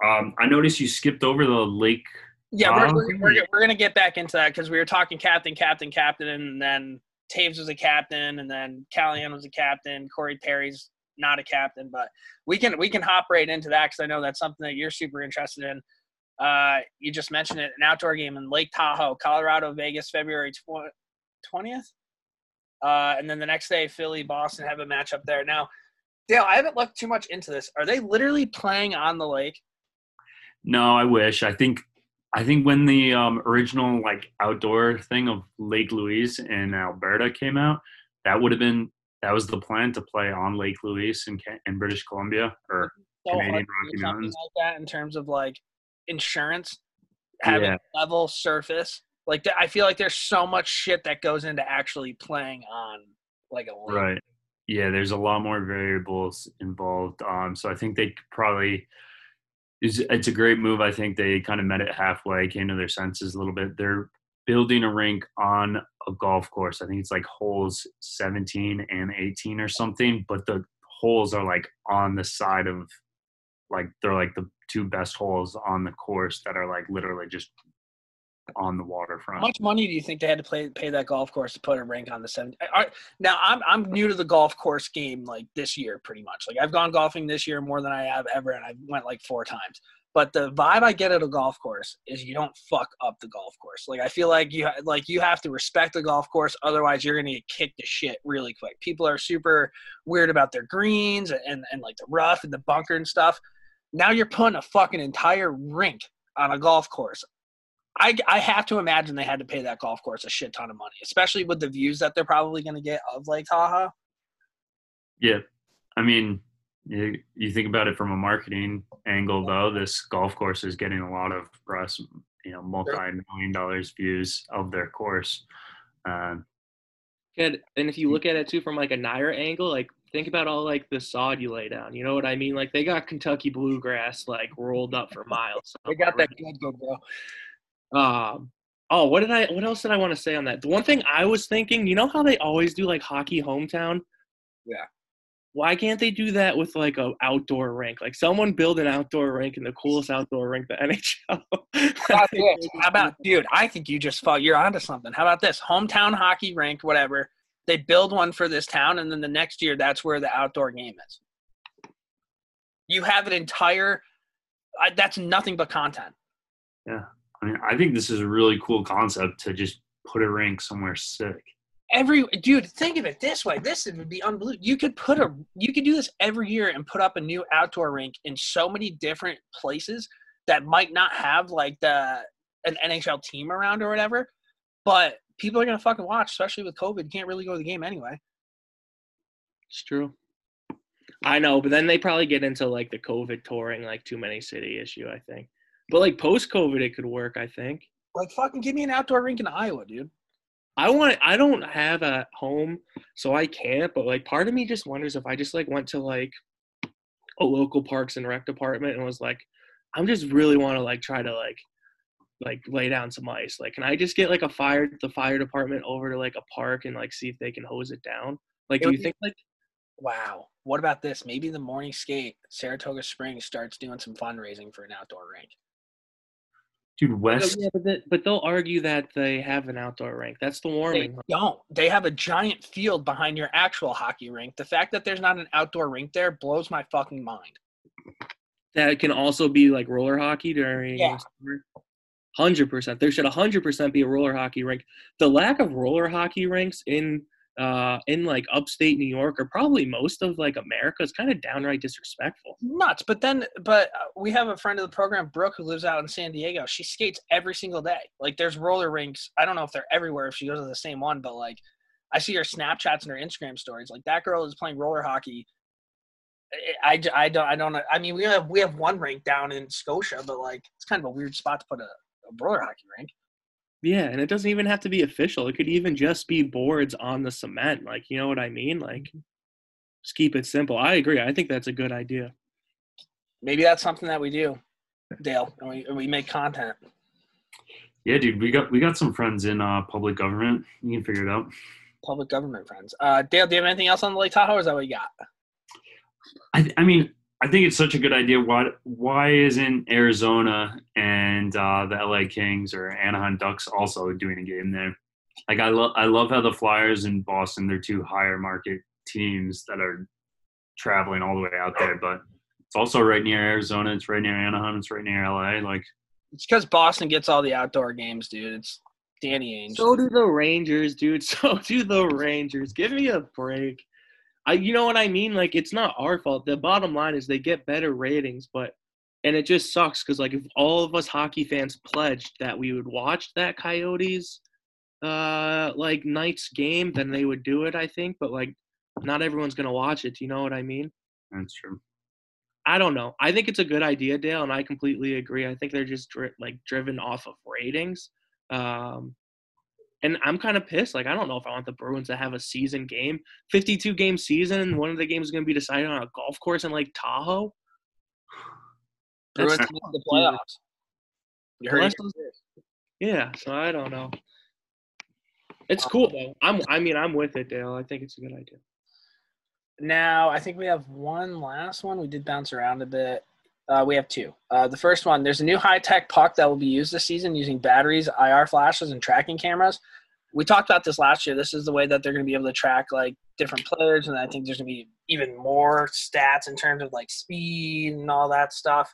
Um, I noticed you skipped over the Lake. Yeah, we're, we're, we're, we're gonna get back into that because we were talking captain, captain, captain, and then Toews was a captain, and then Callahan was a captain. Corey Perry's not a captain, but we can we can hop right into that because I know that's something that you're super interested in. Uh, you just mentioned it, an outdoor game in Lake Tahoe, Colorado, Vegas, February twentieth, uh, and then the next day, Philly, Boston have a matchup there. Now, Dale, I haven't looked too much into this. Are they literally playing on the lake? No, I wish. I think I think when the um, original like outdoor thing of Lake Louise in Alberta came out, that would have been that was the plan to play on Lake Louise in, in British Columbia or so Canadian Rocky Mountains. like that in terms of like insurance, having Yeah. level surface. Like I feel like there's so much shit that goes into actually playing on like a lake. Right. Yeah, there's a lot more variables involved. Um, so I think they probably it's, it's a great move. I think they kind of met it halfway, came to their senses a little bit. They're building a rink on a golf course. I think it's like holes 17 and 18 or something, but the holes are like on the side of like they're like the two best holes on the course that are like literally just on the waterfront. How much money do you think they had to play, pay that golf course to put a rink on the seven? I, I- now I'm I'm new to the golf course game like this year pretty much. Like I've gone golfing this year more than I have ever, and I went like four times. But the vibe I get at a golf course is you don't fuck up the golf course. Like I feel like you like you have to respect the golf course, otherwise you're gonna get kicked to shit really quick. People are super weird about their greens and and like the rough and the bunker and stuff. Now you're putting a fucking entire rink on a golf course. I, I have to imagine they had to pay that golf course a shit ton of money, especially with the views that they're probably going to get of Lake Tahoe. Yeah, I mean, you, you think about it from a marketing angle, though. This golf course is getting a lot of press. You know, multi-million dollars views of their course. Um, Good. And if you look at it too from like a Naira angle, like think about all like the sod you lay down. You know what I mean? Like they got Kentucky bluegrass like rolled up for miles. They got that good, good, bro. Um. Oh, what did I? What else did I want to say on that? The one thing I was thinking, you know how they always do like hockey hometown. Yeah. Why can't they do that with like a outdoor rink? Like someone build an outdoor rink in the coolest outdoor rink the NHL. How about? How about, dude? I think you just fought. You're onto something. How about this? Hometown hockey rink, whatever. They build one for this town, and then the next year, that's where the outdoor game is. You have an entire. I, that's nothing but content. I mean, I think this is a really cool concept to just put a rink somewhere sick. every dude think of it this way this would be unbelievable you could put a you could do this every year and put up a new outdoor rink in so many different places that might not have like the an nhl team around or whatever but people are gonna fucking watch especially with covid you can't really go to the game anyway It's true. I know, but then they probably get into like the COVID touring, like too many city issue. I think, but like post COVID, it could work. I think. like fucking give me an outdoor rink in iowa dude I want. I don't have a home, so I can't. But like, part of me just wonders if I just like went to like a local Parks and Rec department and was like, I'm just really want to like try to like like lay down some ice. Like, can I just get like a fire the fire department over to like a park and like see if they can hose it down? Like, It do you be- think like wow what about this maybe the morning skate saratoga springs starts doing some fundraising for an outdoor rink Dude, West. yeah, but, the, but they'll argue that they have an outdoor rink. That's the They warming. don't. They have a giant field behind your actual hockey rink. The fact that there's not an outdoor rink there blows my fucking mind. That can also be like roller hockey during Yeah. summer. Hundred percent. There should hundred percent be a roller hockey rink. The lack of roller hockey rinks in uh in like upstate New York or probably most of like America is kind of downright disrespectful. Nuts. But then, but uh, we have a friend of the program, Brooke, who lives out in San Diego. She skates every single day. Like there's roller rinks. I don't know if they're everywhere if she goes to the same one, but like I see her Snapchats and her Instagram stories. Like that girl is playing roller hockey. I, I, don't I don't. I mean we have we have one rink down in Scotia, but like it's kind of a weird spot to put a, a roller hockey rink. Yeah, and it doesn't even have to be official. It could even just be boards on the cement. Like, you know what I mean? Like, just keep it simple. I agree. I think that's a good idea. Maybe that's something that we do, Dale, and we, and we make content. Yeah, dude, we got we got some friends in uh, public government. You can figure it out. Public government friends. Uh, Dale, do you have anything else on the Lake Tahoe, or is that what you got? I, I mean, I think it's such a good idea. Why why isn't Arizona and uh, the LA Kings or Anaheim Ducks also doing a game there? Like I love I love how the Flyers and Boston they're two higher market teams that are traveling all the way out there, but it's also right near Arizona. It's right near Anaheim. It's right near LA. Like It's because Boston gets all the outdoor games, dude. It's Danny Ainge. So do the Rangers, dude. So do the Rangers. Give me a break. I, you know what I mean? Like, it's not our fault. The bottom line is they get better ratings, but and it just sucks because like if all of us hockey fans pledged that we would watch that Coyotes, uh, like Knights game, then they would do it. I think, but like not everyone's gonna watch it. Do you know what I mean? That's true. I don't know. I think it's a good idea, Dale, and I completely agree. I think they're just dri- like driven off of ratings. Um, and I'm kind of pissed. Like, I don't know if I want the Bruins to have a season game, 52 game season, and one of the games is going to be decided on a golf course in Lake Tahoe. Bruins That's- the playoffs. You heard Unless it those- yeah, so I don't know. It's um, cool though. I'm. I mean, I'm with it, Dale. I think it's a good idea. Now, I think we have one last one. We did bounce around a bit. Uh, we have two. Uh, the first one, there's a new high tech puck that will be used this season using batteries, IR flashes, and tracking cameras. We talked about this last year. This is the way that they're going to be able to track like different players, and I think there's going to be even more stats in terms of like speed and all that stuff.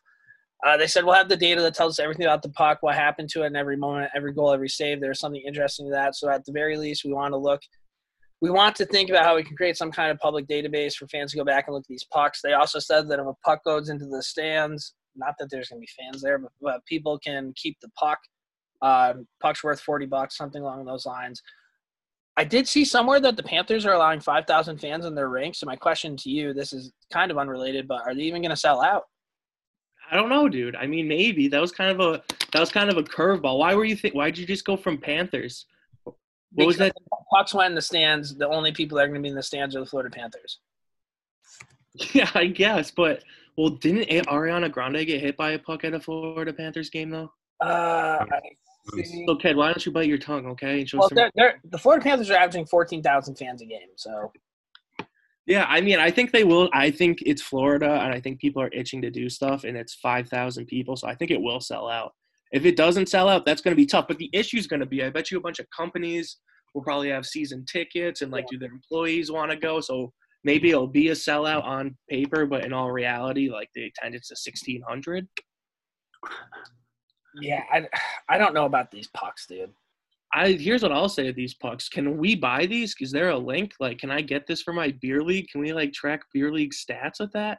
Uh, they said we'll have the data that tells us everything about the puck, what happened to it in every moment, every goal, every save. There's something interesting to that. So at the very least, we want to look we want to think about how we can create some kind of public database for fans to go back and look at these pucks. They also said that if a puck goes into the stands, not that there's going to be fans there, but, but people can keep the puck. Uh, puck's worth 40 bucks, something along those lines. I did see somewhere that the Panthers are allowing 5,000 fans in their rinks. So my question to you, this is kind of unrelated, but are they even going to sell out? I don't know, dude. I mean, maybe that was kind of a that was kind of a curveball. Why were you think? Why'd you just go from Panthers? What was Because that? if Pucks went in the stands. The only people that are going to be in the stands are the Florida Panthers. Yeah, I guess. But well, didn't A- Ariana Grande get hit by a puck at a Florida Panthers game though? Uh, I see. So, why don't you bite your tongue, okay? Well, they're, they're, the Florida Panthers are averaging 14,000 fans a game. So Yeah, I mean, I think they will. I think it's Florida, and I think people are itching to do stuff, and it's five thousand people, so I think it will sell out. If it doesn't sell out, that's going to be tough. But the issue is going to be, I bet you a bunch of companies will probably have season tickets, and like, do their employees want to go? So maybe it'll be a sellout on paper, but in all reality, like the attendance is sixteen hundred. yeah, I, I don't know about these pucks, dude. I here's what I'll say to these pucks. Can we buy these? Is there a link? Like, can I get this for my beer league? Can we like track beer league stats with that?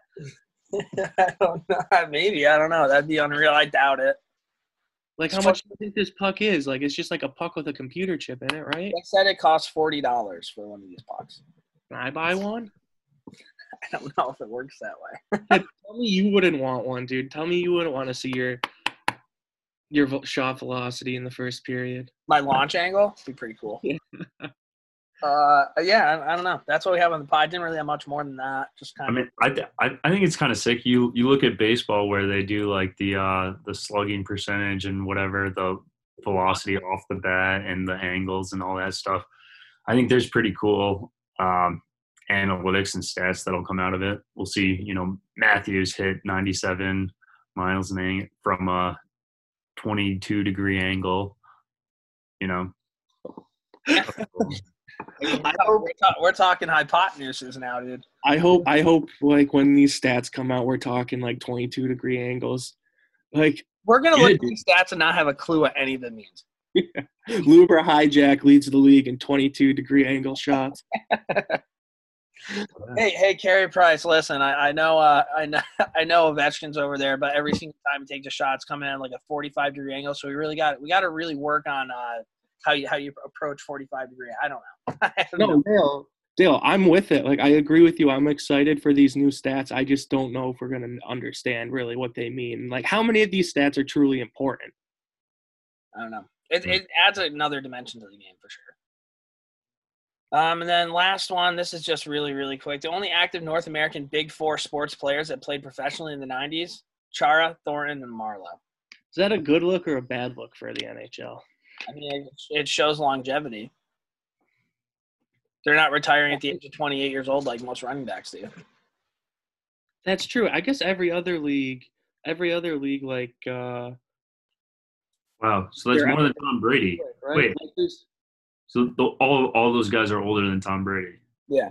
I don't know. Maybe I don't know. That'd be unreal. I doubt it. Like, how much do you think this puck is? Like, it's just like a puck with a computer chip in it, right? They said it costs forty dollars for one of these pucks. Can I buy one? I don't know if it works that way. Tell me you wouldn't want one, dude. Tell me you wouldn't want to see your your shot velocity in the first period. My launch angle would be pretty cool. Yeah. Uh, yeah, I, I don't know. That's what we have on the pod. I didn't really have much more than that. Just kind of. mean, I, th- I I think it's kind of sick. You you look at baseball where they do like the uh the slugging percentage and whatever the velocity off the bat and the angles and all that stuff. I think there's pretty cool um, analytics and stats that'll come out of it. We'll see. You know, Matthews hit 97 miles an ang- from a 22 degree angle. You know, I hope we're, ta- we're talking hypotenuses now, dude. I hope I hope like when these stats come out, we're talking like 22 degree angles. Like We're gonna look at these stats and not have a clue what any of them means. Luber hijack leads the league in 22 degree angle shots. Hey, hey, Carey Price. Listen, I, I know, uh, I know, I know Ovechkin's over there, but every single time he takes a shot, it's coming at like a 45 degree angle. So we really got, we got to really work on uh, how you how you approach 45 degree. I don't know. I No, Dale, Dale, I'm with it. Like I agree with you. I'm excited for these new stats. I just don't know if we're gonna understand really what they mean. Like how many of these stats are truly important? I don't know. It, it adds another dimension to the game for sure. Um, and then last one, this is just really, really quick. The only active North American Big Four sports players that played professionally in the 90s, Chara, Thornton, and Marleau. Is that a good look or a bad look for the NHL? I mean, it, it shows longevity. They're not retiring at the age of 28 years old like most running backs do. That's true. I guess every other league, every other league, like uh, wow. So that's more than Tom Brady. right? Wait. Like, there's- So the, all all those guys are older than Tom Brady. Yeah.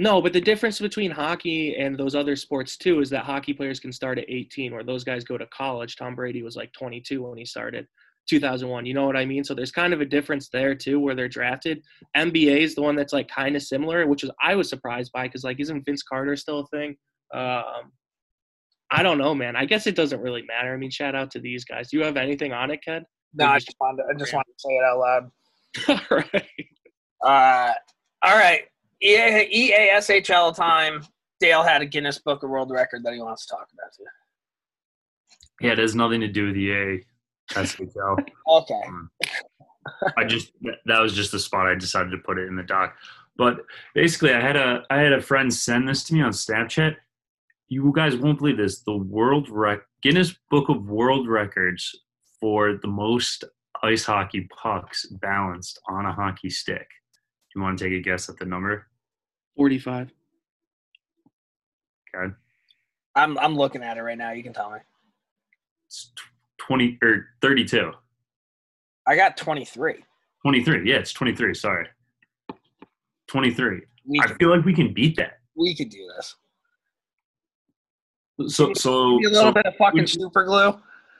No, but the difference between hockey and those other sports too is that hockey players can start at 18, where those guys go to college. Tom Brady was like 22 when he started, 2001. You know what I mean? So there's kind of a difference there too, where they're drafted. NBA is the one that's like kind of similar, which is I was surprised by because like isn't Vince Carter still a thing? Um, I don't know, man. I guess it doesn't really matter. I mean, shout out to these guys. Do you have anything on it, Ked? No, I just wanted to, I just wanted to say it out loud. All right. Uh, all right. E- EASHL time. Dale had a Guinness Book of World Record that he wants to talk about. Too. Yeah, it has nothing to do with the A. SHL. Okay. Um, I just that- that was just the spot I decided to put it in the doc. But basically, I had a I had a friend send this to me on Snapchat. You guys won't believe this. The world rec Guinness Book of World Records for the most ice hockey pucks balanced on a hockey stick. Do you want to take a guess at the number? 45. Okay, I'm I'm looking at it right now. You can tell me. it's tw- twenty or thirty-two. I got 23. 23. Yeah, it's 23. Sorry. 23. We I feel like we can beat that. we could do this. So, so, a little so bit of fucking which- super glue.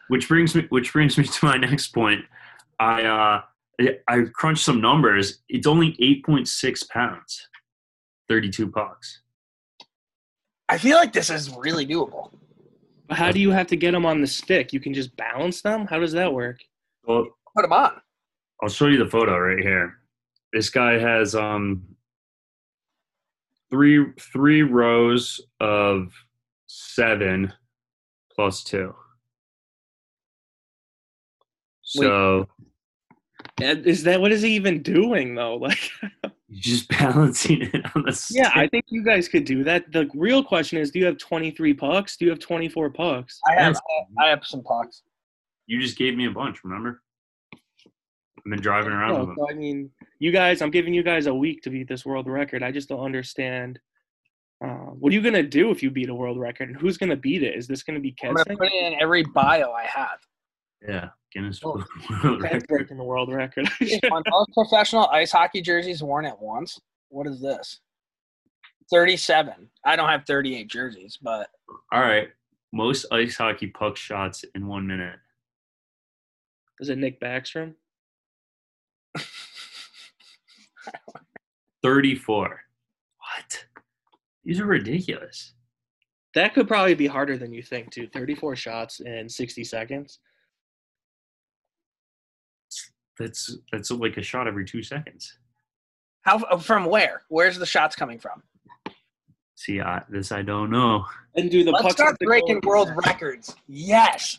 which brings me, which brings me to my next point. I, uh, I- I crunched some numbers. It's only 8.6 pounds, 32 pucks. I feel like this is really doable. But how do you have to get them on the stick? You can just balance them? How does that work? Well, Put them on. I'll show you the photo right here. This guy has um three three rows of seven plus two. So Uh, Is that what is he even doing though? Like, you're just balancing it on the stick. yeah, I think you guys could do that. The real question is, do you have 23 pucks? Do you have 24 pucks? I have Yes. I have some pucks. You just gave me a bunch, remember? I've been driving around No, with them. so I mean, you guys, I'm giving you guys a week to beat this world record. I just don't understand. Uh, what are you gonna do if you beat a world record? And who's gonna beat it? Is this gonna be I'm gonna put it in every bio I have. Yeah, Guinness Oh. Book World Ken's Records. breaking the world record. On most professional ice hockey jerseys worn at once. What is this? 37. I don't have 38 jerseys, but All right, most ice hockey puck shots in one minute. Is it Nick Backstrom? 34. What? These are ridiculous. That could probably be harder than you think, too. 34 shots in 60 seconds. That's that's like a shot every two seconds. how uh, from where? Where's the shots coming from? See, I, this I don't know. And do the Let's pucks start have to go breaking world records. Yes.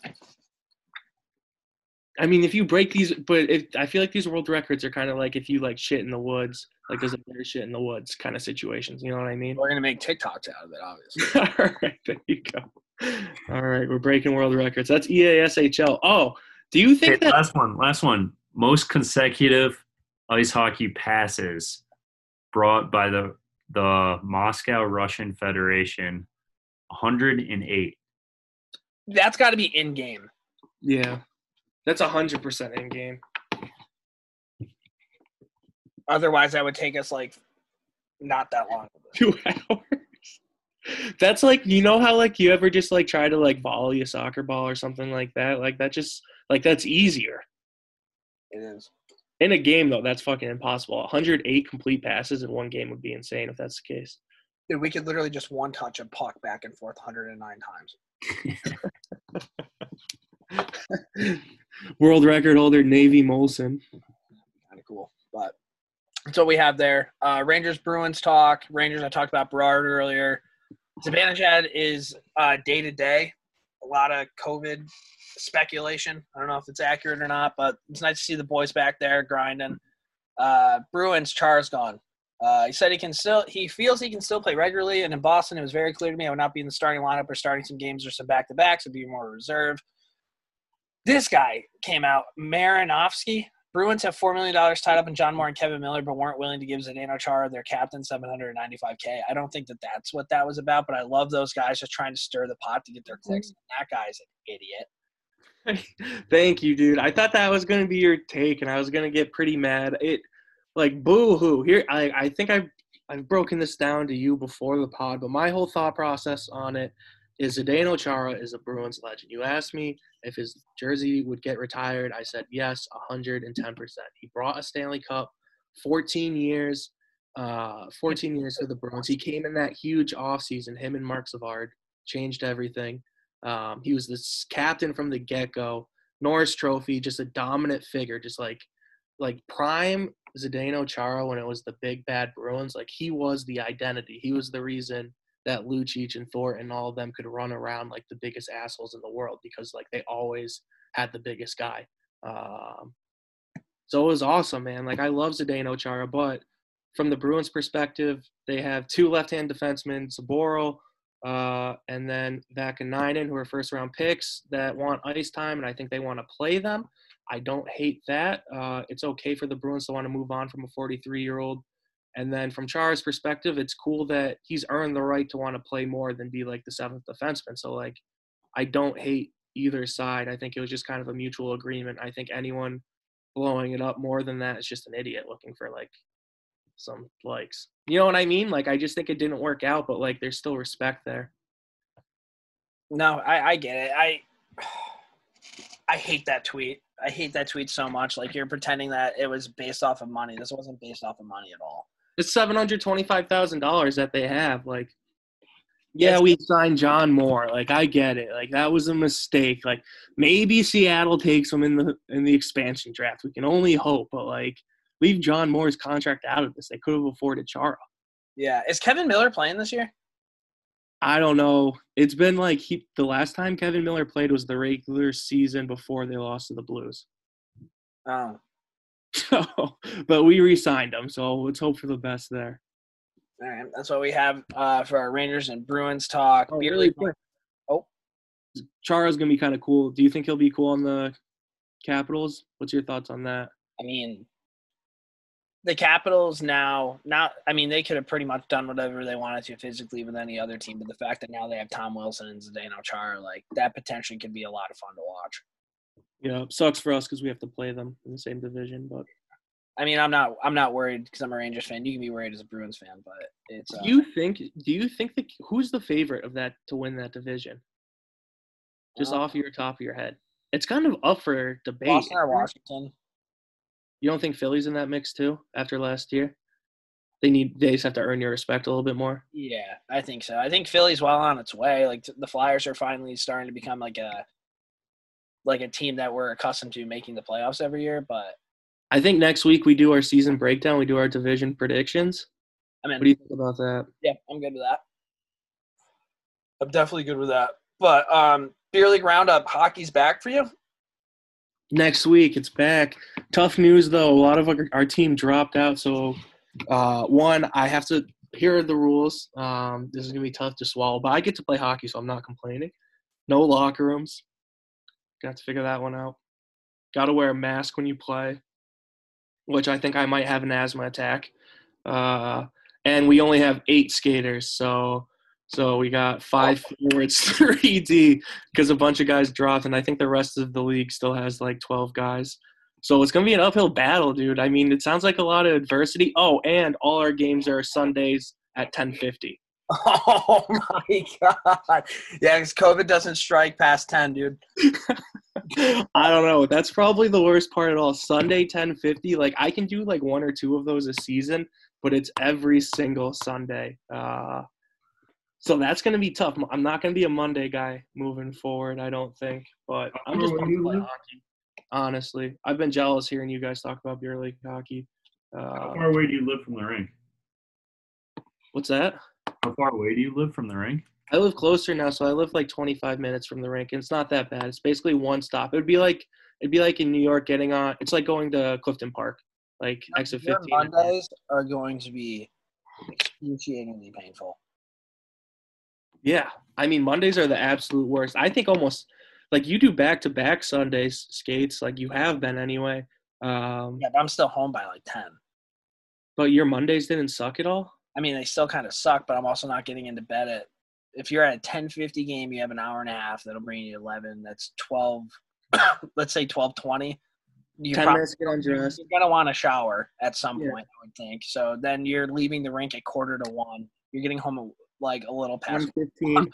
I mean, if you break these, but if, I feel like these world records are kind of like if you like shit in the woods, like there's a bear shit in the woods kind of situations. You know what I mean? We're gonna make TikToks out of it, obviously. All right, there you go. All right, we're breaking world records. That's E EASHL. Oh, do you think Okay, that? last one, last one. Most consecutive ice hockey passes brought by the the Moscow Russian Federation, 108. That's got to be in game. Yeah, that's hundred percent in game. Otherwise, that would take us like not that long. Two hours. That's like you know how like you ever just like try to like volley a soccer ball or something like that. Like that just like that's easier. It is. In a game though, that's fucking impossible. 108 complete passes in one game would be insane if that's the case. Dude, we could literally just one touch a puck back and forth 109 times. World record holder Navy Molson. Kind of cool. But that's what we have there. Uh, Rangers Bruins talk. Rangers, I talked about Berard earlier. Zibanejad is day to day. A lot of COVID speculation. I don't know if it's accurate or not, but it's nice to see the boys back there grinding. Uh, Bruins, Char's gone. Uh, he said he can still. He feels he can still play regularly, and in Boston, it was very clear to me I would not be in the starting lineup or starting some games or some back to backs. Would be more reserved. This guy came out, Marinovsky. Bruins have four million dollars tied up in John Moore and Kevan Miller, but weren't willing to give Zdeno Chara, their captain, seven hundred ninety-five k. I don't think that that's what that was about, but I love those guys just trying to stir the pot to get their clicks. That guy's an idiot. Thank you, dude. I thought that was gonna be your take, and I was gonna get pretty mad. It like boo hoo. Here, I I think I've I've broken this down to you before the pod, but my whole thought process on it is Zdeno Chara is a Bruins legend. You asked me if his jersey would get retired. I said yes, 110%. He brought a Stanley Cup, 14 years, uh, 14 years for the Bruins. He came in that huge offseason, him and Marc Savard changed everything. Um, he was the s- captain from the get go. Norris Trophy, just a dominant figure, just like like prime Zdeno Chara when it was the big bad Bruins, like he was the identity. He was the reason that Lucic and Thornton and all of them could run around like the biggest assholes in the world because like they always had the biggest guy. Um, so it was awesome, man. Like I love Zdeno Chara, but from the Bruins' perspective, they have two left-hand defensemen, Zboril, uh, and then back in Vaakanainen, who are first-round picks that want ice time, and I think they want to play them. I don't hate that. Uh, it's okay for the Bruins to want to move on from a 43-year-old. And then from Chara's perspective, it's cool that he's earned the right to want to play more than be like the seventh defenseman. So like, I don't hate either side. I think it was just kind of a mutual agreement. I think anyone blowing it up more than that is just an idiot looking for like some likes. You know what I mean? Like I just think it didn't work out, but like there's still respect there. No, I, I get it. I I hate that tweet. I hate that tweet so much. Like you're pretending that it was based off of money. This wasn't based off of money at all. It's seven hundred twenty-five thousand dollars that they have. Like, yeah, Yes. we signed John Moore. Like, I get it. Like, that was a mistake. Like, maybe Seattle takes him in the in the expansion draft. We can only hope. But like, leave John Moore's contract out of this. They could have afforded Chara. Yeah. Is Kevan Miller playing this year? I don't know. It's been like he the last time Kevan Miller played was the regular season before they lost to the Blues. Oh. So, but we re-signed him, so let's hope for the best there. All right. That's what we have uh, for our Rangers and Bruins talk. Oh, really quick. Oh. Chara's gonna be kind of cool. Do you think he'll be cool on the Capitals? What's your thoughts on that? I mean, the Capitals now, now, I mean, they could have pretty much done whatever they wanted to physically with any other team, but the fact that now they have Tom Wilson and Zdeno Chara, like that potentially could be a lot of fun to watch. Yeah, sucks for us because we have to play them in the same division. But I mean, I'm not, I'm not worried because I'm a Rangers fan. You can be worried as a Bruins fan, but it's. Uh, do you think? Do you think that who's the favorite of that to win that division? Just Uh, off your top of your head, it's kind of up for debate. Boston or Washington? You don't think Philly's in that mix too after last year? They need they just have to earn your respect a little bit more. Yeah, I think so. I think Philly's well on its way. Like the Flyers are finally starting to become like a, like a team that we're accustomed to making the playoffs every year. But I think next week we do our season breakdown. We do our division predictions. I mean, What do you think about that? Yeah, I'm good with that. I'm definitely good with that. But um, beer league roundup, hockey's back for you. Next week it's back. Tough news though. A lot of our, our team dropped out. So uh, one, I have to. Here are the rules. Um, this is gonna be tough to swallow, but I get to play hockey, so I'm not complaining. No locker rooms. Got to figure that one out. Got to wear a mask when you play, which I think I might have an asthma attack. Uh, and we only have eight skaters, so so we got five forwards, three D, because a bunch of guys dropped, and I think the rest of the league still has like twelve guys. So it's gonna be an uphill battle, dude. I mean, it sounds like a lot of adversity. Oh, and all our games are Sundays at ten fifty. Oh my god! Yeah, because COVID doesn't strike past ten, dude. I don't know. That's probably the worst part at all. Sunday ten fifty. Like I can do like one or two of those a season, but it's every single Sunday. Uh, so that's gonna be tough. I'm not gonna be a Monday guy moving forward. I don't think. But I'm just Where pumped to play hockey. Honestly, I've been jealous hearing you guys talk about beer league hockey. How Uh, far away do you live from the rink? what's that? How far away do you live from the rink? I live closer now, so I live like 25 minutes from the rink, and it's not that bad. It's basically one stop. It would be like it'd be like in New York getting on. It's like going to Clifton Park, like exit Your 15. Mondays are going to be excruciatingly painful. Yeah, I mean Mondays are the absolute worst. I think almost like you do back to back Sundays skates, like you have been anyway. Um, Yeah, but I'm still home by like ten. but your Mondays didn't suck at all. I mean, they still kind of suck, but I'm also not getting into bed at. If you're at a 10:50 game, you have an hour and a half. That'll bring you 11. That's 12. let's say 12:20. You 10 prob- minutes to get undressed. You're gonna want a shower at some Yeah. point, I would think. So then you're leaving the rink at quarter to one. You're getting home at, like a little past. 115.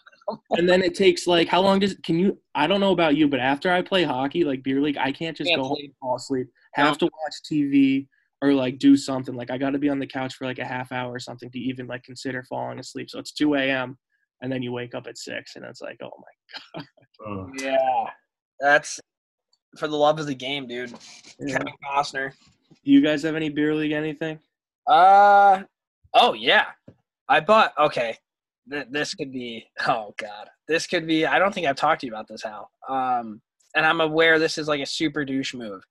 and then it takes like how long does can you I don't know about you, but after I play hockey, like beer league, I can't just Can't go home and fall asleep. Have to watch TV or like do something. Like I gotta be on the couch for like a half hour or something to even like consider falling asleep. So it's two AM and then you wake up at six and it's like, oh my Uh, Yeah, that's for the love of the game, dude. yeah. Kevin Costner. You guys have any beer league anything? Uh oh yeah. I bought okay. Th- this could be oh god. This could be I don't think I've talked to you about this Hal. Um and I'm aware this is like a super douche move.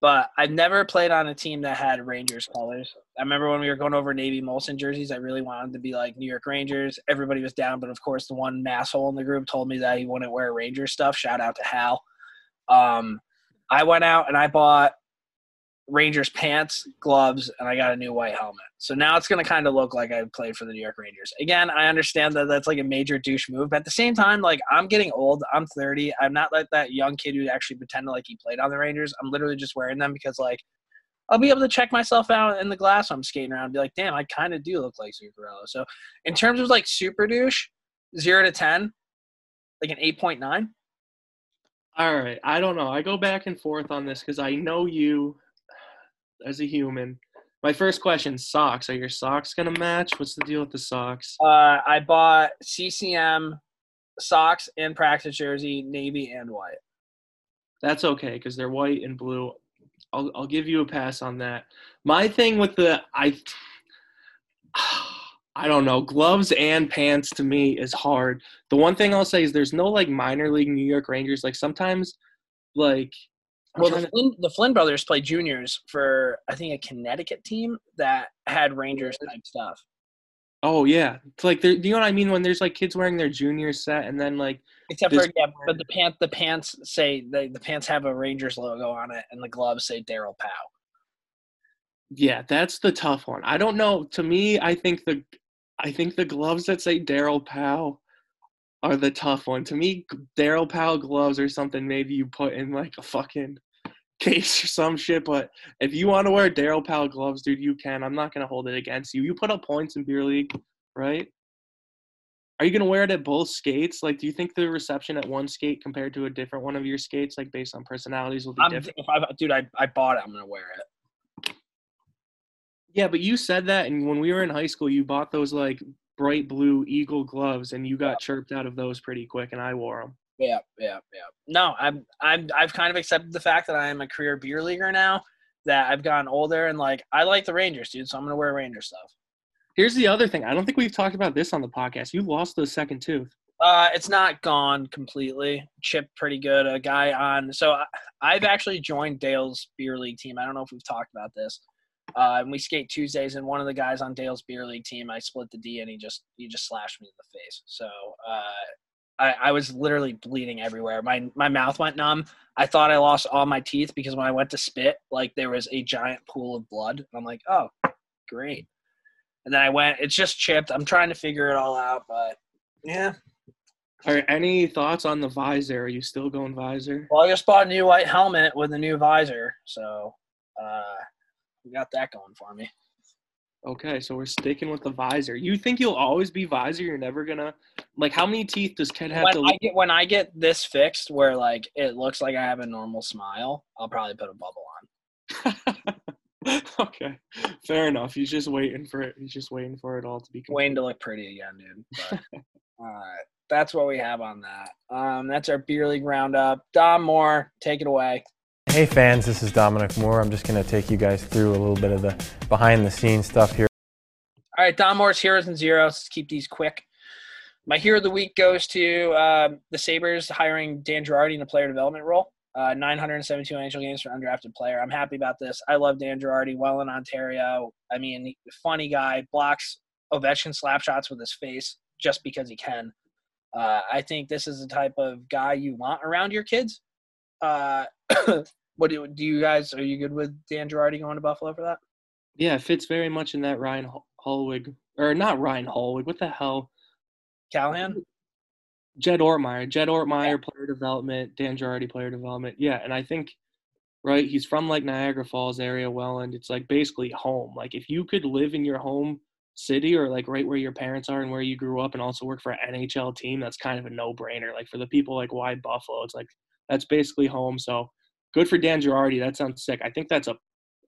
But I've never played on a team that had Rangers colors. I remember when we were going over Navy Molson jerseys, I really wanted to be like New York Rangers. Everybody was down, but of course the one masshole in the group told me that he wouldn't wear ranger stuff. Shout out to Hal. Um I went out and I bought Rangers pants, gloves, and I got a new white helmet. So now it's going to kind of look like I played for the New York Rangers. Again, I understand that that's like a major douche move, but at the same time, like I'm getting old. I'm 30. I'm not like that young kid who actually pretended like he played on the Rangers. I'm literally just wearing them because like I'll be able to check myself out in the glass when I'm skating around and be like, damn, I kind of do look like Zuccarello. So in terms of like super douche, zero to 10, like an 8.9. All right. I don't know. I go back and forth on this because I know you as a human. My first question: socks. Are your socks gonna match? What's the deal with the socks? Uh, I bought CCM socks and practice jersey, navy and white. That's okay because they're white and blue. I'll I'll give you a pass on that. My thing with the I I don't know gloves and pants to me is hard. The one thing I'll say is there's no like minor league New York Rangers. Like sometimes, like Well, the Flynn, the Flynn brothers played juniors for I think a Connecticut team that had Rangers type stuff. oh yeah, it's like there. You know what I mean? When there's like kids wearing their junior set and then like Except for yeah, but the pants the pants say the, the pants have a Rangers logo on it, and the gloves say Daryl Pow. Yeah, that's the tough one. I don't know. To me, I think the I think the gloves that say Daryl Powell are the tough one. To me, Daryl Powell gloves or something maybe you put in like a fucking case or some shit. But if you want to wear Daryl Powell gloves, dude, you can. I'm not gonna hold it against you. You put up points in beer league, right? Are you gonna wear it at both skates? Like, do you think the reception at one skate compared to a different one of your skates, like based on personalities, will be I'm, different? if I, dude, I, I bought it. I'm gonna wear it. Yeah, but you said that, and when we were in high school, you bought those like bright blue eagle gloves, and you got chirped out of those pretty quick, and I wore them. Yeah, yeah, yeah. No, I'm I'm I've kind of accepted the fact that I am a career beer leaguer now. That I've gotten older and like I like the Rangers, dude. So I'm gonna wear Ranger stuff. Here's the other thing. I don't think we've talked about this on the podcast. You lost the second tooth. Uh, it's not gone completely. Chipped pretty good. A guy on. So I, I've actually joined Dale's beer league team. I don't know if we've talked about this. Uh, and we skate Tuesdays, and one of the guys on Dale's beer league team, I split the D, and he just he just slashed me in the face. So uh, I, I was literally bleeding everywhere. My my mouth went numb. I thought I lost all my teeth because when I went to spit, like there was a giant pool of blood. I'm like, oh, great. And then I went. It's just chipped. I'm trying to figure it all out, but yeah. Are any thoughts on the visor? Are you still going visor? Well, I just bought a new white helmet with a new visor, so uh, we got that going for me. Okay, so we're sticking with the visor. You think you'll always be visor? You're never gonna like how many teeth does Ted have When to I get when I get this fixed, where like it looks like I have a normal smile, I'll probably put a bubble on. okay, fair enough. He's just waiting for it. He's just waiting for it all to be. Wayne to look pretty again, dude. But, all right, that's what we have on that. Um, that's our beer league roundup. Dom Moore, take it away. Hey fans, this is Dominic Moore. I'm just going to take you guys through a little bit of the behind the scenes stuff here. All right, Dom Moore's heroes and zeros. Let's keep these quick. My hero of the week goes to um, the Sabres hiring Dan Girardi in a player development role. Uh, 972 NHL games for undrafted player. I'm happy about this. I love Dan Girardi. Welland Ontario. I mean, funny guy. Blocks Ovechkin slap shots with his face just because he can. Uh, I think this is the type of guy you want around your kids. Uh, what do, do you guys? Are you good with Dan Girardi going to Buffalo for that? Yeah, it fits very much in that Ryan Hol- Holwig or not Ryan Holwig. What the hell? Callahan. Jed Ortmeyer. Jed Ortmeyer player development. Dan Girardi player development. Yeah, and I think right, he's from like Niagara Falls area, Welland. It's like basically home. Like if you could live in your home city or like right where your parents are and where you grew up and also work for an NHL team, that's kind of a no-brainer. Like for the people like why Buffalo, it's like that's basically home. So good for Dan Girardi. That sounds sick. I think that's a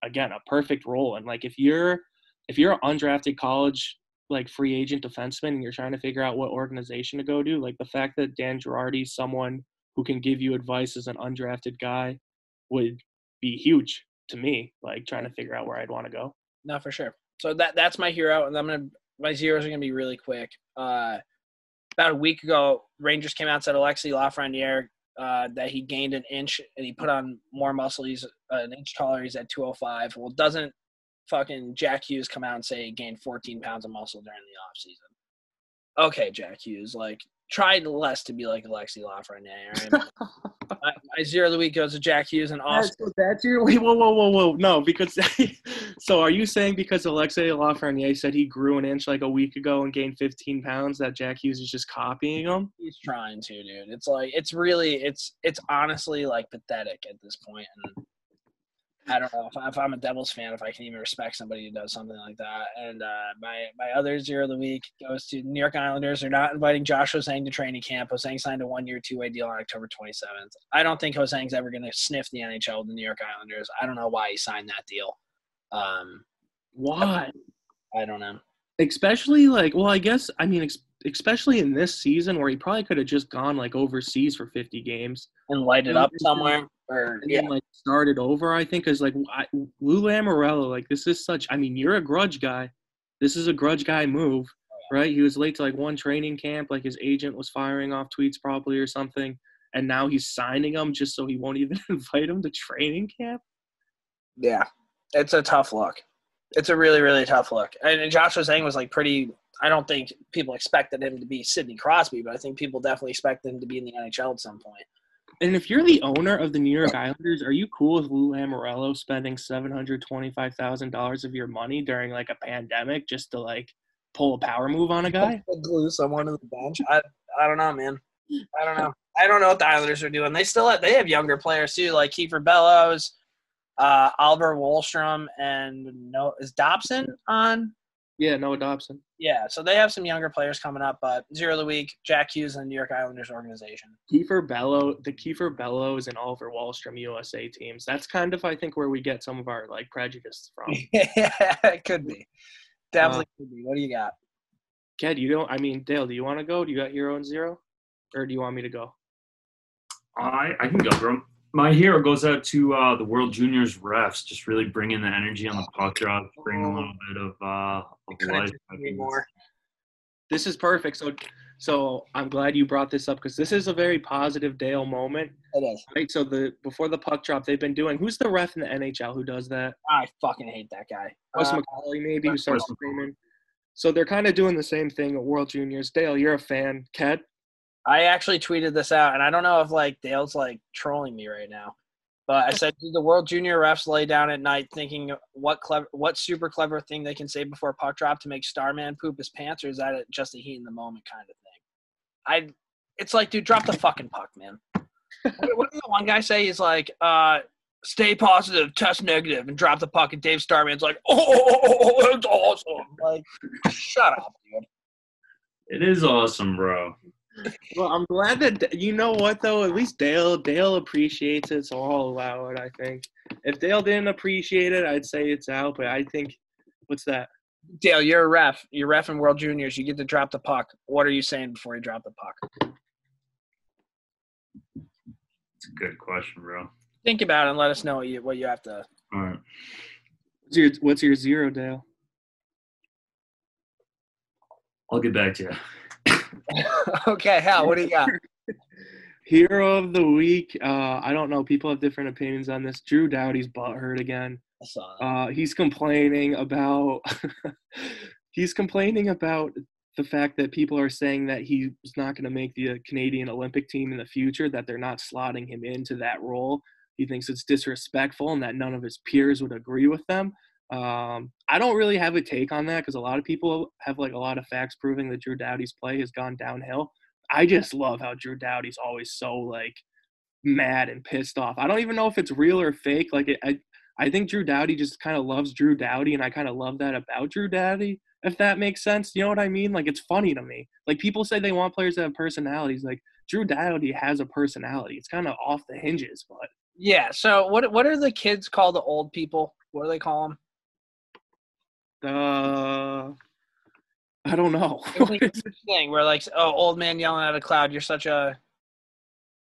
again a perfect role. And like if you're if you're an undrafted college like free agent defenseman and you're trying to figure out what organization to go to, like the fact that Dan Girardi's someone who can give you advice as an undrafted guy would be huge. to me, like trying to figure out where I'd want to go. No, for sure. So that that's my hero, and I'm gonna my zeros are gonna be really quick. Uh, about a week ago, Rangers came out and said Alexi Lafreniere uh, that he gained an inch and he put on more muscle. He's uh, an inch taller. He's at 205. Well, doesn't fucking Jack Hughes come out and say he gained 14 pounds of muscle during the offseason? Okay, Jack Hughes, like try less to be like Alexi Lafreniere. my, my zero of the week goes to Jack Hughes and also so that's your wait, whoa, whoa, whoa, whoa. No, because so are you saying because Alexei Lafreniere said he grew an inch like a week ago and gained 15 pounds that Jack Hughes is just copying him? he's trying to, dude. It's like it's really it's it's honestly like pathetic at this point, and I don't know if, if I'm a Devils fan if I can even respect somebody who does something like that. And uh, my my other zero of the week goes to New York Islanders. They're not inviting Josh Ho-Sang to training camp. Ho-Sang signed a one year two way deal on October 27th. I don't think Ho-Sang's ever going to sniff the NHL with the New York Islanders. I don't know why he signed that deal. Um, Why? I don't know. Especially like, well, I guess I mean, especially in this season where he probably could have just gone like overseas for 50 games And light it up somewhere, or and yeah, then like started over. I think because like I, Lou Lamoriello, like this is such. I mean, you're a grudge guy. This is a grudge guy move, oh, right? He was late to like one training camp. Like his agent was firing off tweets probably or something, and now he's signing him just so he won't even invite him to training camp. Yeah, it's a tough look. It's a really, really tough look. And Josh Ho-Sang was like pretty. I don't think people expected him to be Sidney Crosby, but I think people definitely expect him to be in the NHL at some point. And if you're the owner of the New York Islanders, are you cool with Lou Lamoriello spending seven hundred twenty-five thousand dollars of your money during like a pandemic just to like pull a power move on a guy? Glue someone to the bench. I I don't know, man. I don't know. I don't know what the Islanders are doing. They still have, they have younger players too, like Kiefer Bellows, uh, Oliver Wahlstrom, and no is Dobson on? Yeah, Noah Dobson. Yeah, so they have some younger players coming up. But zero of the week, Jack Hughes and the New York Islanders organization. Kiefer Bellow, the Kiefer Bellows and Oliver Wahlstrom USA teams. That's kind of, I think, where we get some of our like prejudice from. yeah, it could be. Definitely uh, could be. What do you got? Ked, you don't. I mean, Dale, do you want to go? Do you got your own zero, or do you want me to go? I I can go, bro. My hero goes out to uh, the World Juniors refs, just really bringing the energy on the puck drop, bringing a little bit of uh, of life. agree more. This is perfect. So, so I'm glad you brought this up because this is a very positive Dale moment. It is. Right. So the before the puck drop, they've been doing. Who's the ref in the NHL who does that? I fucking hate that guy. Wes Uh, McCauley, maybe, who starts screaming. So they're kind of doing the same thing at World Juniors. Dale, you're a fan. Ked, I actually tweeted this out, and I don't know if like Dale's like trolling me right now, but I said, "Did the World Junior refs lay down at night thinking what clever, what super clever thing they can say before puck drop to make Starman poop his pants, or is that just a heat in the moment kind of thing?" I, it's like, dude, drop the fucking puck, man. what, did the one guy say? He's like, uh, "Stay positive, test negative, and drop the puck." And Dave Starman's like, "Oh, that's awesome!" Like, shut up, dude. It is awesome, bro. Well, I'm glad that you know what though. At least Dale Dale appreciates it, so I'll allow it. I think if Dale didn't appreciate it, I'd say it's out. But I think what's that? Dale, you're a ref. You're ref in World Juniors. You get to drop the puck. What are you saying before you drop the puck? It's a good question, bro. Think about it and let us know what you, what you have to. All right. What's your, what's your zero, Dale? I'll get back to you. okay, Hal, what do you got? Hero of the week. Uh, I don't know. People have different opinions on this. Drew Doughty's butt hurt again. I saw that. Uh, he's complaining about he's complaining about the fact that people are saying that he's not going to make the Canadian Olympic team in the future, that they're not slotting him into that role. He thinks it's disrespectful and that none of his peers would agree with them. Um, I don't really have a take on that because a lot of people have like a lot of facts proving that Drew Doughty's play has gone downhill. I just love how Drew Doughty's always so like mad and pissed off. I don't even know if it's real or fake. Like it, I, I think Drew Doughty just kind of loves Drew Doughty, and I kind of love that about Drew Doughty. If that makes sense, you know what I mean? Like it's funny to me. Like people say they want players that have personalities. Like Drew Doughty has a personality. It's kind of off the hinges, but Yeah. So what what are the kids called? The old people? What do they call them? Uh, I don't know. It's like thing where like, oh, old man yelling at a cloud. You're such a.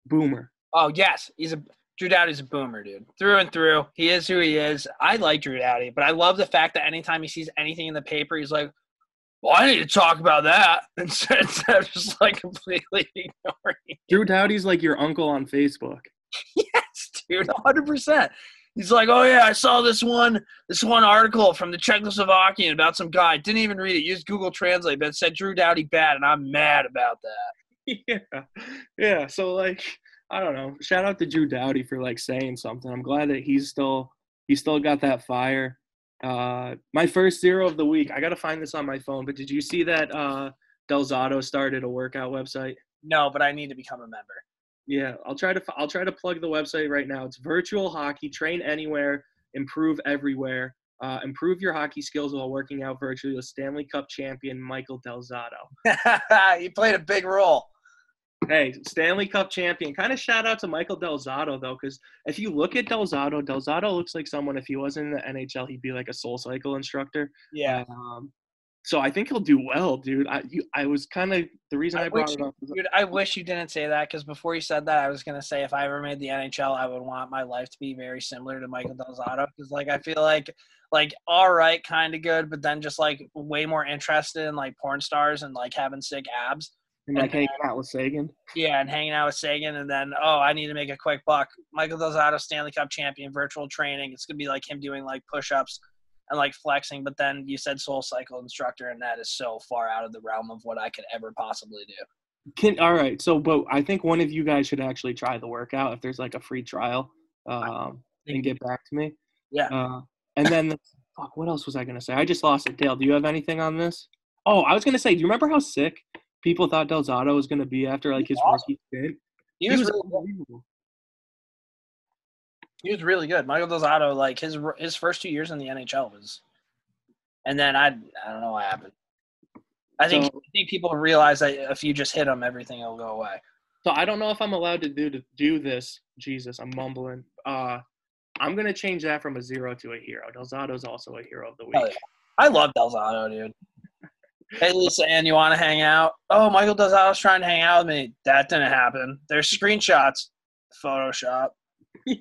Boomer. Oh yes, he's a. Drew Doughty's a boomer, dude. Through and through. He is who he is. I like Drew Doughty, but I love the fact that anytime he sees anything in the paper, he's like, well, I need to talk about that instead of just like completely ignoring. Drew Doughty's like your uncle on Facebook. Yes, dude, 100%. He's like, oh yeah, I saw this one, this one article from the Czechoslovakian about some guy. Didn't even read it. Used Google Translate, but it said Drew Doughty bad, and I'm mad about that. yeah, yeah. So like, I don't know. Shout out to Drew Doughty for like saying something. I'm glad that he's still he's still got that fire. Uh, my first zero of the week. I gotta find this on my phone. But did you see that uh, Del Zotto started a workout website? No, but I need to become a member. Yeah, I'll try to I'll try to plug the website right now. It's virtual hockey. Train anywhere, improve everywhere. Uh, improve your hockey skills while working out virtually with Stanley Cup champion Michael Del Zotto. he played a big role. Hey, Stanley Cup champion. Kind of shout out to Michael Del Zotto though, because if you look at Del Zotto, Delzato looks like someone. If he wasn't in the NHL, he'd be like a Soul Cycle instructor. Yeah. Um, so I think he'll do well, dude. I you, I was kind of the reason I, I brought wish it up. Dude, I wish you didn't say that because before you said that, I was gonna say if I ever made the NHL, I would want my life to be very similar to Michael Del Zotto because, like, I feel like, like, all right, kind of good, but then just like way more interested in like porn stars and like having sick abs. and like hanging out with Sagan. Yeah, and hanging out with Sagan, and then oh, I need to make a quick buck. Michael Del Zotto, Stanley Cup champion, virtual training. It's gonna be like him doing like push-ups and like flexing. But then you said Soul Cycle instructor, and that is so far out of the realm of what I could ever possibly do. Can all right. So, but I think one of you guys should actually try the workout if there's like a free trial, um, and get back to me. Yeah. Uh, and then, fuck, what else was I gonna say? I just lost it. Dale, do you have anything on this? Oh, I was gonna say, do you remember how sick people thought Del Zotto was gonna be after like his Awesome. rookie stint? He was, really, unbelievable. He was really good. Michael Del Zotto, like his his first two years in the NHL was, and then I I don't know what happened. I think So- I think people realize that if you just hit him, everything will go away. So I don't know if I'm allowed to do to do this. Jesus, I'm mumbling. Uh, I'm gonna change that from a zero to a hero. Del Zotto's also a hero of the week. Hell yeah. I love Del Zotto, dude. Hey, Lisa Ann, you want to hang out? Oh, Michael Del Zotto's trying to hang out with me. That didn't happen. There's screenshots. Photoshop.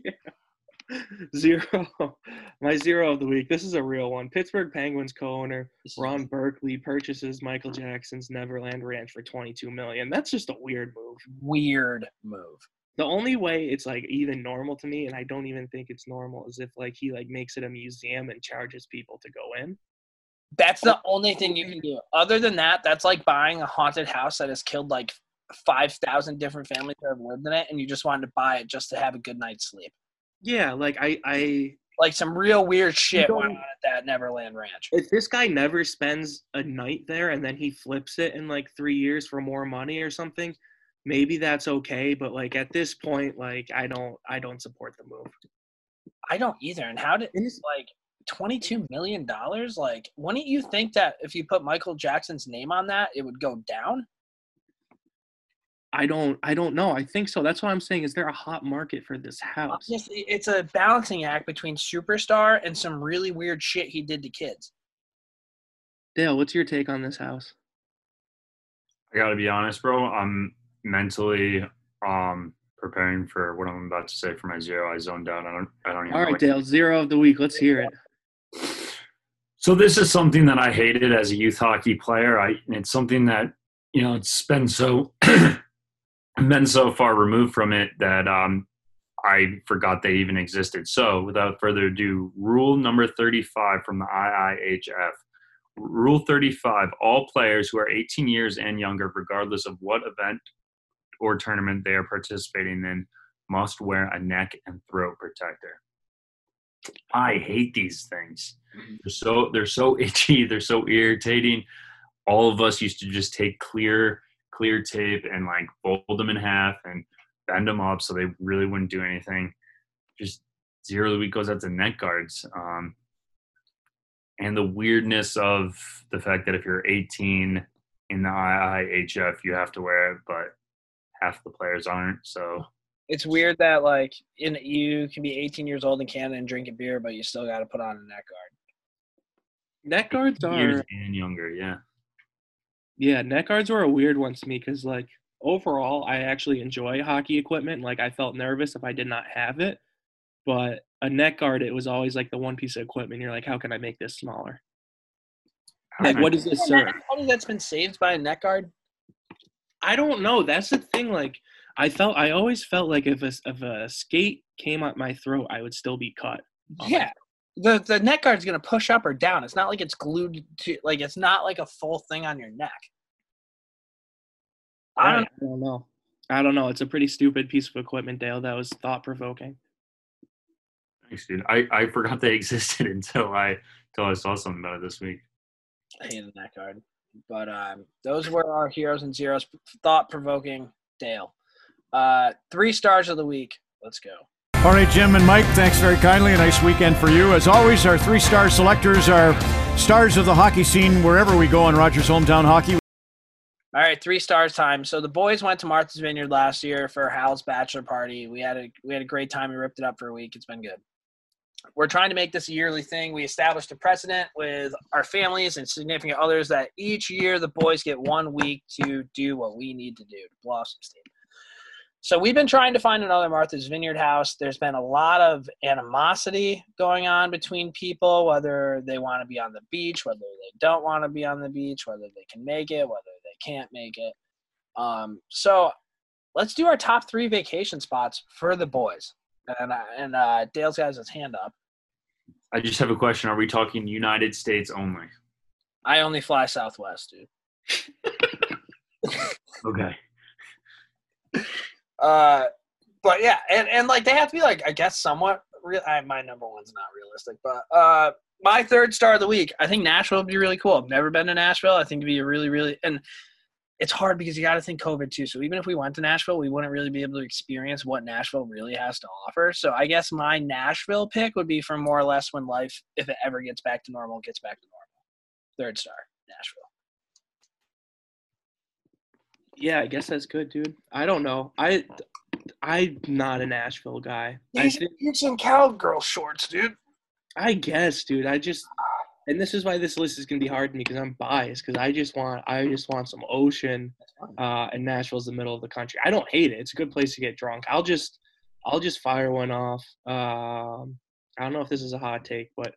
Zero. My zero of the week. This is a real one. Pittsburgh Penguins co-owner Ron Burkle purchases Michael Jackson's Neverland Ranch for 22 million. That's just a weird move. Weird move. The only way it's like even normal to me, and I don't even think it's normal, is if like he like makes it a museum and charges people to go in. That's the only thing you can do. Other than that, that's like buying a haunted house that has killed like 5,000 different families that have lived in it, and you just wanted to buy it just to have a good night's sleep. Yeah, like I I Like some real weird shit went on at that Neverland Ranch. if this guy never spends a night there and then he flips it in like three years for more money or something, maybe that's okay. But like at this point, like I don't I don't support the move. I don't either. And how did like $22 million? Like, wouldn't you think that if you put Michael Jackson's name on that, it would go down? I don't I don't know. I think so. That's what I'm saying. Is there a hot market for this house? Honestly, it's a balancing act between superstar and some really weird shit he did to kids. Dale, what's your take on this house? I gotta be honest, bro. I'm mentally um preparing for what I'm about to say for my zero. I zoned out. I don't. I don't even. All know right, Dale, zero of the week. Let's hear it. So this is something that I hated as a youth hockey player. I it's something that you know it's been so been so far removed from it that um I forgot they even existed. So without further ado, rule number 35 from the IIHF. Rule 35: All players who are 18 years and younger, regardless of what event or tournament they are participating in, must wear a neck and throat protector. I hate these things. They're so they're so itchy. They're so irritating. All of us used to just take clear clear tape and like fold them in half and bend them up so they really wouldn't do anything. Just zero the week goes out to neck guards. Um, and the weirdness of the fact that if you're 18 in the IIHF, you have to wear it, but half the players aren't. So It's weird that like in you can be 18 years old in Canada and drink a beer, but you still got to put on a neck guard. Neck guards are years are and younger, yeah. Yeah, neck guards were a weird one to me because like overall, I actually enjoy hockey equipment. Like I felt nervous if I did not have it, but a neck guard, it was always like the one piece of equipment. You're like, how can I make this smaller? Like, what does this serve? Something that's been saved by a neck guard. I don't know. That's the thing. Like, I felt, I always felt like if a, if a skate came up my throat, I would still be cut. Yeah. The the neck guard's gonna push up or down. It's not like it's glued to like it's not like a full thing on your neck. I don't I don't know. I don't know. It's a pretty stupid piece of equipment, Dale. That was thought provoking. Thanks, dude. I, I forgot they existed until I until I saw something about it this week. I hated the neck guard. But um those were our heroes and zeros. Thought provoking Dale. Uh three stars of the week. Let's go. All right, Jim and Mike, thanks very kindly. A nice weekend for you. As always, our three star selectors are stars of the hockey scene wherever we go on Rogers Hometown Hockey. All right, three stars time. So the boys went to Martha's Vineyard last year for Hal's bachelor party. We had a we had a great time. We ripped it up for a week. It's been good. We're trying to make this a yearly thing. We established a precedent with our families and significant others that each year the boys get one week to do what we need to do to blossom steam. So we've been trying to find another Martha's Vineyard house. There's been a lot of animosity going on between people, whether they want to be on the beach, whether they don't want to be on the beach, whether they can make it, whether they can't make it. Um, so let's do our top three vacation spots for the boys. And uh, and uh, Dale's got his hand up. I just have a question. Are we talking United States only? I only fly Southwest, dude. Okay. Uh, but yeah, and, and like they have to be like I guess somewhat real. I, my number one's not realistic, but uh, my third star of the week. I think Nashville would be really cool. I've never been to Nashville. I think it'd be a really really and it's hard because you got to think COVID too. So even if we went to Nashville, we wouldn't really be able to experience what Nashville really has to offer. So I guess my Nashville pick would be for more or less when life, if it ever gets back to normal, gets back to normal. Third star, Nashville. Yeah, I guess that's good, dude. I don't know. I I'm not a Nashville guy. I think You're some cowgirl shorts, dude. I guess, dude. I just and this is why this list is gonna be hard to me because I'm biased because I just want I just want some ocean, uh, and Nashville's the middle of the country. I don't hate it. It's a good place to get drunk. I'll just I'll just fire one off. Um, I don't know if this is a hot take, but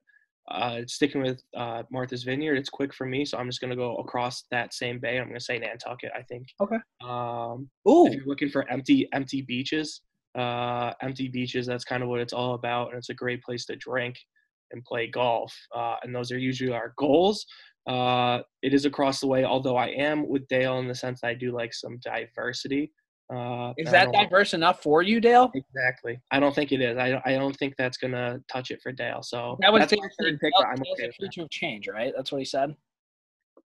uh, sticking with uh, Martha's Vineyard, it's quick for me, so I'm just gonna go across that same bay. I'm gonna say Nantucket. I think. Okay. Um, Ooh, if you're looking for empty empty beaches uh empty beaches that's kind of what it's all about and it's a great place to drink and play golf uh and those are usually our goals uh it is across the way although i am with dale in the sense that i do like some diversity uh is that diverse enough for you, Dale? exactly i don't think it is i, I don't think that's gonna touch it for dale so That was that's my third thing. pick i'm okay a with that. of change, right? That's what he said.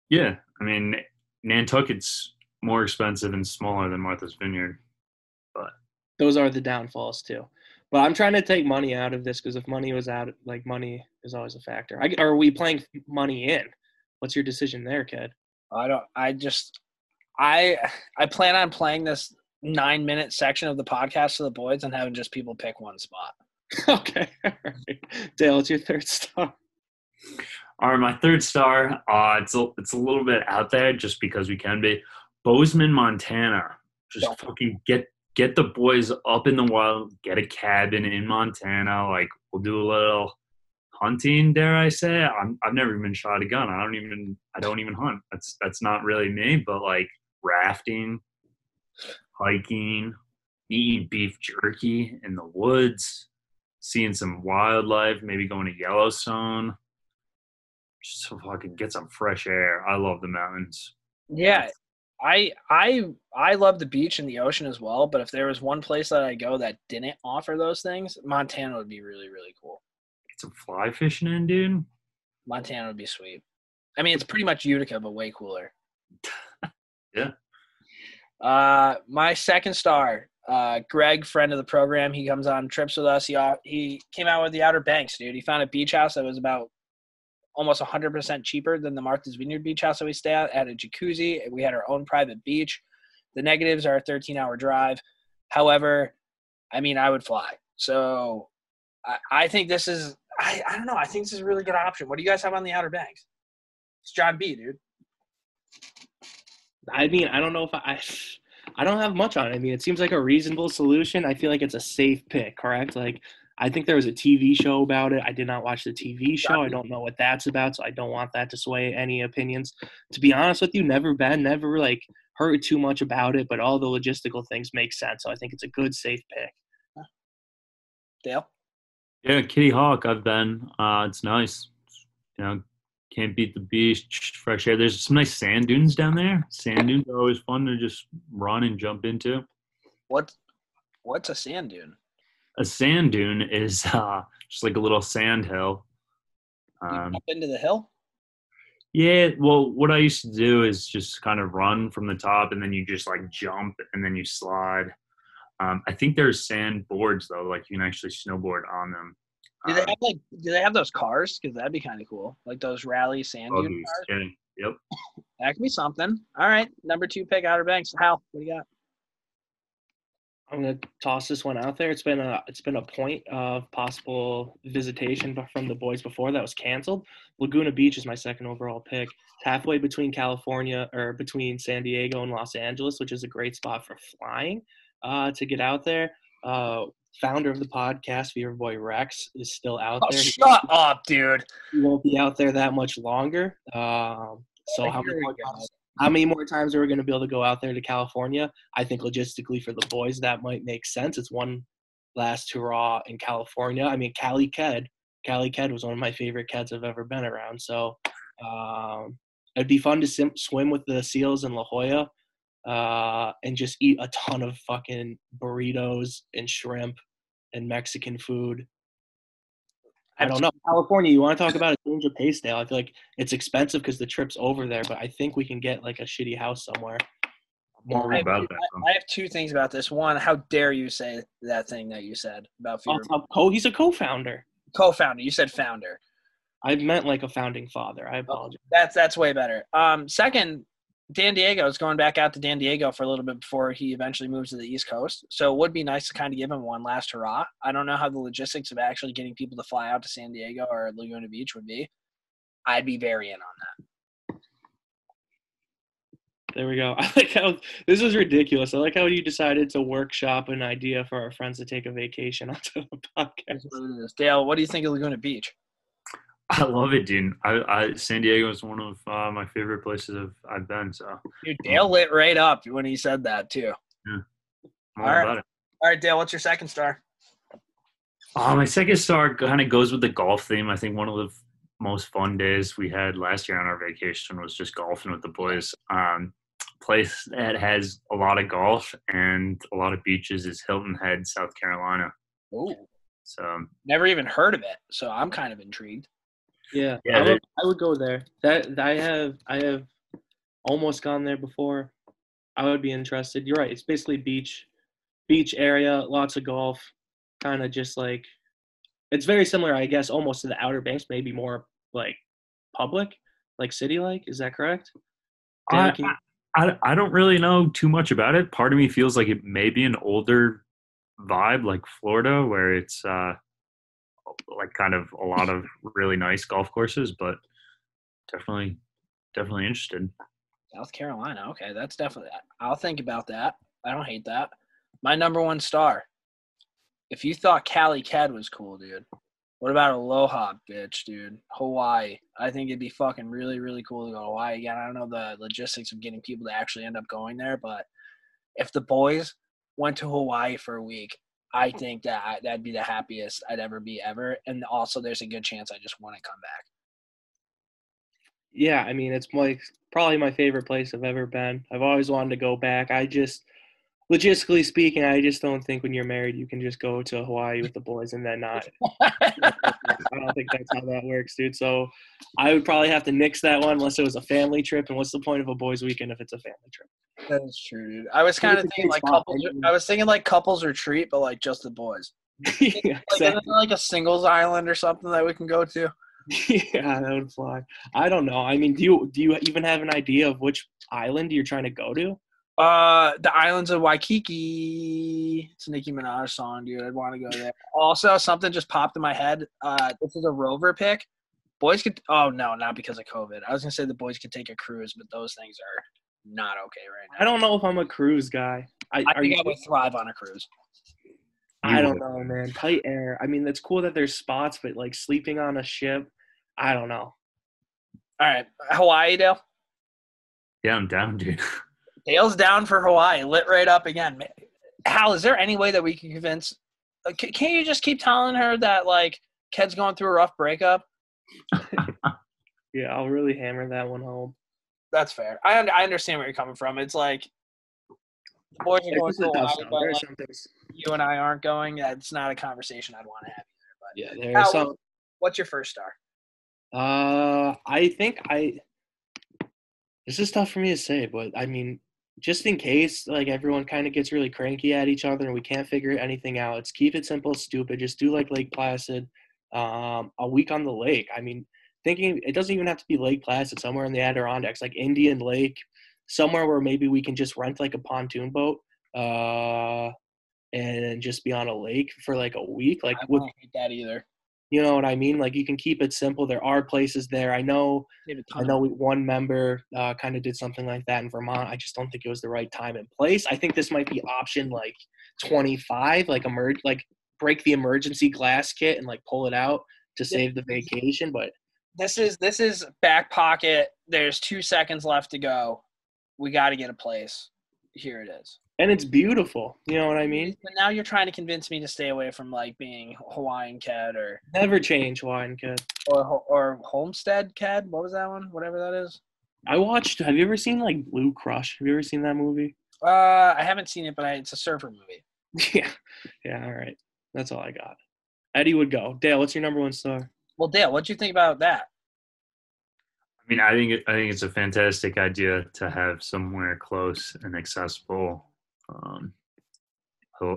Yeah. I mean, Nantucket's more expensive and smaller than Martha's Vineyard. But those are the downfalls too. But I'm trying to take money out of this because if money was out, like money is always a factor. I, are we playing money in? What's your decision there, kid? I don't. I just. I I plan on playing this nine minute section of the podcast to the boys and having just people pick one spot. okay, all right. Dale, it's your third star. All right, my third star. Uh, it's a, it's a little bit out there just because we can be. Bozeman, Montana. Just Don't. fucking get get the boys up in the wild. Get a cabin in Montana. Like we'll do a little hunting. Dare I say? I'm, I've never even shot a gun. I don't even I don't even hunt. That's that's not really me. But like rafting, hiking, eating beef jerky in the woods, seeing some wildlife. Maybe going to Yellowstone just so fucking get some fresh air. I love the mountains. Yeah, I I I love the beach and the ocean as well. But if there was one place that I go that didn't offer those things, Montana would be really really cool. Get some fly fishing in, dude. Montana would be sweet. I mean, it's pretty much Utica, but way cooler. Yeah. Uh, my second star, uh, Greg, friend of the program. He comes on trips with us. He he came out with the Outer Banks, dude. He found a beach house that was about almost 100% cheaper than the Martha's Vineyard beach house that we stay at. Had a jacuzzi. We had our own private beach. The negatives are a 13 hour drive. However, I mean, I would fly. So I, I think this is, I, I don't know. I think this is a really good option. What do you guys have on the Outer Banks? It's John B, dude. I mean, I don't know if I, I don't have much on it. I mean, it seems like a reasonable solution. I feel like it's a safe pick, correct? Like, I think there was a TV show about it. I did not watch the TV show. I don't know what that's about, so I don't want that to sway any opinions. To be honest with you, never been, never like heard too much about it, but all the logistical things make sense. So I think it's a good, safe pick. Dale. Yeah, Kitty Hawk. I've been. Uh, it's nice. You know, can't beat the beach. Fresh air. There's some nice sand dunes down there. Sand dunes are always fun to just run and jump into. What? What's a sand dune? A sand dune is uh, just like a little sand hill. You Um, jump into the hill. yeah, well, what I used to do is just kind of run from the top, and then you just like jump, and then you slide. Um, I think there's sand boards though, like you can actually snowboard on them. Do they Um, have like? Do they have those cars? Because that'd be kind of cool. Like those rally sand dune cars. yeah, Yep. That could be something. All right, number two pick, Outer Banks. Hal, what do you got? I'm gonna toss this one out there. It's been a it's been a point of possible visitation from the boys before that was canceled. Laguna Beach is my second overall pick. It's halfway between California or between San Diego and Los Angeles, which is a great spot for flying uh, to get out there. Uh, founder of the podcast, Fever Boy Rex, is still out Oh, there. He- shut up, dude. He won't be out there that much longer. Um, so how many, more times, how many more times are we going to be able to go out there to California? I think logistically for the boys that might make sense. It's one last hurrah in California. I mean, Cali Ked. Cali Ked was one of my favorite Keds I've ever been around. So um, it'd be fun to sim- swim with the seals in La Jolla uh, and just eat a ton of fucking burritos and shrimp and Mexican food. I don't know. California, you want to talk about a change of pace, Dale? I feel like it's expensive because the trip's over there, but I think we can get like a shitty house somewhere. More I, about that. though. I have two things about this. One, how dare you say that thing that you said about Fever? Oh, co- he's a co-founder. Co-founder. You said founder. I meant like a founding father. I apologize. That's that's way better. Um, second, Dan Diego is going back out to Dan Diego for a little bit before he eventually moves to the East Coast. So it would be nice to kind of give him one last hurrah. I don't know how the logistics of actually getting people to fly out to San Diego or Laguna Beach would be. I'd be very in on that. There we go. I like how this is ridiculous. I like how you decided to workshop an idea for our friends to take a vacation onto the podcast. That's what it is. Dale, what do you think of Laguna Beach? I love it, dude. I, I San Diego is one of uh, my favorite places I've, I've been. So Dude, Dale lit right up when he said that too. I'm all All right. All right, Dale, what's your second star? Uh, my second star kind of goes with the golf theme. I think one of the f- most fun days we had last year on our vacation was just golfing with the boys. Um, place that has a lot of golf and a lot of beaches is Hilton Head, South Carolina. Oh, So never even heard of it, so I'm kind of intrigued. Yeah, Yeah, I, would, I would go there. That I have I have almost gone there before. I would be interested. You're right. It's basically beach, beach area, lots of golf, kind of just like it's very similar, I guess, almost to the Outer Banks, maybe more like public, like city like. Is that correct? Dan, I, you- I, I don't really know too much about it. Part of me feels like it may be an older vibe like Florida where it's uh, like kind of a lot of really nice golf courses, but definitely definitely interested. South Carolina. Okay, that's definitely. I'll think about that. I don't hate that. My number one star. If you thought Cali Cad was cool, dude, what about Aloha, bitch, dude? Hawaii. I think it'd be fucking really, really cool to go to Hawaii again. I don't know the logistics of getting people to actually end up going there, but if the boys went to Hawaii for a week, I think that I, that'd be the happiest I'd ever be ever. And also, there's a good chance I just want to come back. yeah, I mean, it's like probably my favorite place I've ever been. I've always wanted to go back. I just, logistically speaking, I just don't think when you're married you can just go to Hawaii with the boys and then not. I don't think that's how that works, dude. So I would probably have to nix that one unless it was a family trip. And what's the point of a boys' weekend if it's a family trip? That is true, dude. I was kind of thinking like couples. I was thinking like couples retreat, but like just the boys. yeah, Like, exactly. isn't like a singles island or something that we can go to? yeah, that would fly. I don't know. I mean, do you do you even have an idea of which island you're trying to go to? Uh, the islands of Waikiki. It's a Nicki Minaj song, dude. I'd want to go there. Also, something just popped in my head. Uh, this is a rover pick. Boys could. Oh no, not because of COVID. I was gonna say the boys could take a cruise, but those things are not okay right now. I don't know if I'm a cruise guy. I, I are think you- I would thrive on a cruise. I don't know, man. Tight air. I mean, it's cool that there's spots, but like sleeping on a ship, I don't know. All right, Hawaii, Dale. Yeah, I'm down, dude. Dale's down for Hawaii, lit right up again. Hal, is there any way that we can convince? uh, Can't you just keep telling her that like Ked's going through a rough breakup? Yeah, I'll really hammer that one home. That's fair. I I understand where you're coming from. It's like the boys are going This is to Hawaii, but There's like, you and I aren't going. That's not a conversation I'd want to have. Yeah, Hal, there's some. What's your first star? Uh, I think I. This is tough for me to say, but I mean, just in case like everyone kind of gets really cranky at each other and we can't figure anything out, let's keep it simple, stupid. Just do like Lake Placid, um, a week on the lake. I mean, thinking it doesn't even have to be Lake Placid. Somewhere in the Adirondacks, like Indian Lake, somewhere where maybe we can just rent like a pontoon boat, uh, and just be on a lake for like a week, like I with wouldn't hate that either. You know what I mean? Like you can keep it simple. There are places there. I know I know we, one member uh, kind of did something like that in Vermont. I just don't think it was the right time and place. I think this might be option like 25, like emerge, like break the emergency glass kit and like pull it out to save the vacation. But this is this is back pocket. There's two seconds left to go. We got to get a place. Here it is. And it's beautiful. You know what I mean? But now you're trying to convince me to stay away from like being Hawaiian Ked or Never change Hawaiian kid. or or Homestead Ked. What was that one? Whatever that is. I watched. Have you ever seen like Blue Crush? Have you ever seen that movie? Uh, I haven't seen it, but I, it's a surfer movie. yeah. Yeah. All right. That's all I got. Eddie would go. Dale, what's your number one star? Well, Dale, what'd you think about that? I mean, I think I think it's a fantastic idea to have somewhere close and accessible. Um,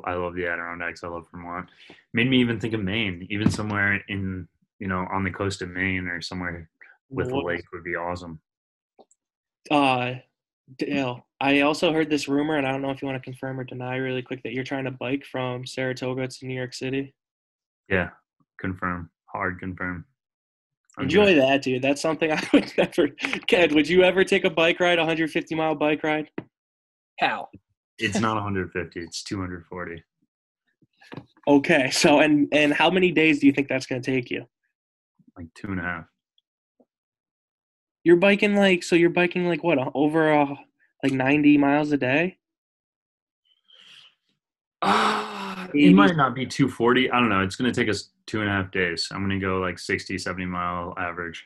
I love the Adirondacks. I love Vermont. Made me even think of Maine, even somewhere in you know on the coast of Maine or somewhere with a lake would be awesome. Uh, Dale, I also heard this rumor, and I don't know if you want to confirm or deny really quick that you're trying to bike from Saratoga to New York City. Yeah, confirm. Hard confirm. I'm Enjoy gonna- that, dude. That's something I would never. Ked, would you ever take a bike ride, a 150 mile bike ride? How? It's not 150. It's 240. Okay, so and and how many days do you think that's going to take you? Like two and a half. You're biking like so. You're biking like what over uh, like 90 miles a day? Uh, it might not be 240. I don't know. It's going to take us two and a half days. I'm going to go like 60, 70 mile average.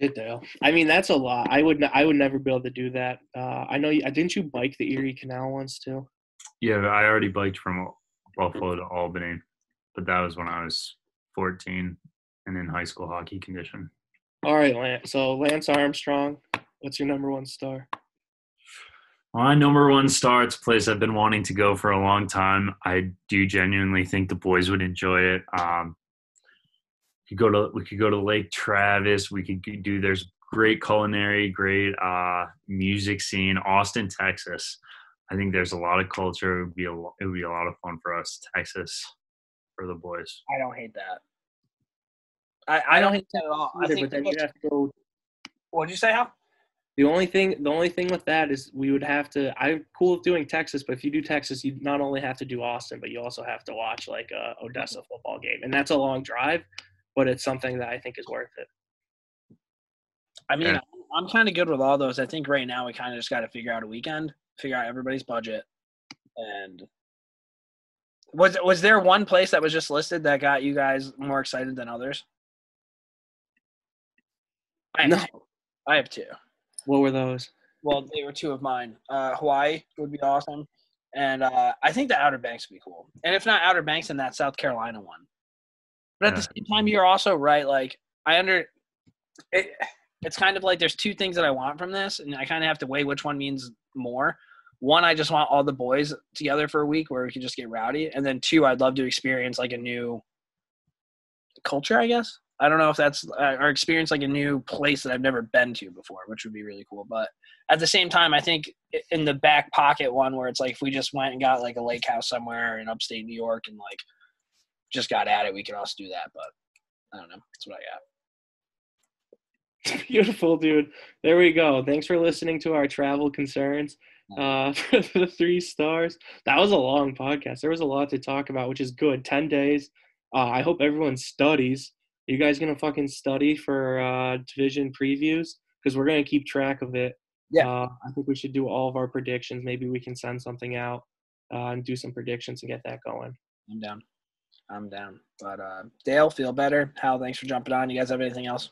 Shit, Dale. I mean, that's a lot. I would I would never be able to do that. Uh, I know. You, didn't you bike the Erie Canal once too? Yeah, I already biked from Buffalo to Albany, but that was when I was 14 and in high school hockey condition. All right, Lance. So Lance Armstrong, what's your number one star? My number one star, it's a place I've been wanting to go for a long time. I do genuinely think the boys would enjoy it. Um, could go to we could go to Lake Travis. We could do there's great culinary, great uh, music scene. Austin, Texas. I think there's a lot of culture. It would be a lo- it would be a lot of fun for us, Texas, for the boys. I don't hate that. I, I don't hate that at all. I Either, think but then the you have to go. what'd you say, Hal? The only thing, the only thing with that is we would have to. I'm cool with doing Texas, but if you do Texas, you not only have to do Austin, but you also have to watch like a Odessa football game, and that's a long drive, but it's something that I think is worth it. I mean, Yeah. I'm, I'm kind of good with all those. I think right now we kind of just got to figure out a weekend, figure out everybody's budget, and was was there one place that was just listed that got you guys more excited than others? I have No. two. I have two. What were those? Well, they were two of mine. Uh, Hawaii would be awesome, and uh, I think the Outer Banks would be cool. And if not Outer Banks, then that South Carolina one. But at the same time, you're also right. Like I under it, it's kind of like there's two things that I want from this, and I kind of have to weigh which one means more. One, I just want all the boys together for a week where we can just get rowdy, and then two, I'd love to experience like a new culture. I guess I don't know if that's uh, or experience like a new place that I've never been to before, which would be really cool. But at the same time, I think in the back pocket one where it's like if we just went and got like a lake house somewhere in upstate New York and like just got at it, we could also do that. But I don't know. That's what I got. Beautiful, dude. There we go. Thanks for listening to our travel concerns uh, for the three stars. That was a long podcast. There was a lot to talk about, which is good. 10 days. Uh, I hope everyone studies. you guys going to fucking study for uh, division previews? Because we're going to keep track of it. Yeah. Uh, I think we should do all of our predictions. Maybe we can send something out uh, and do some predictions and get that going. I'm down. I'm down. But uh, Dale, feel better. Hal, thanks for jumping on. You guys have anything else?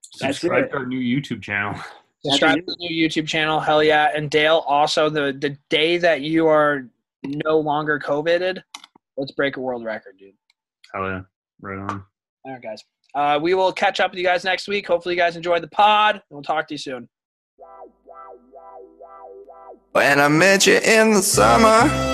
Subscribe to our new YouTube channel. Subscribe to the new YouTube channel. Hell yeah. And Dale, also the the day that you are no longer COVIDed, let's break a world record, dude. Hell yeah. Right on. All right, guys. Uh, we will catch up with you guys next week. Hopefully, you guys enjoyed the pod, and we'll talk to you soon. When I met you in the summer,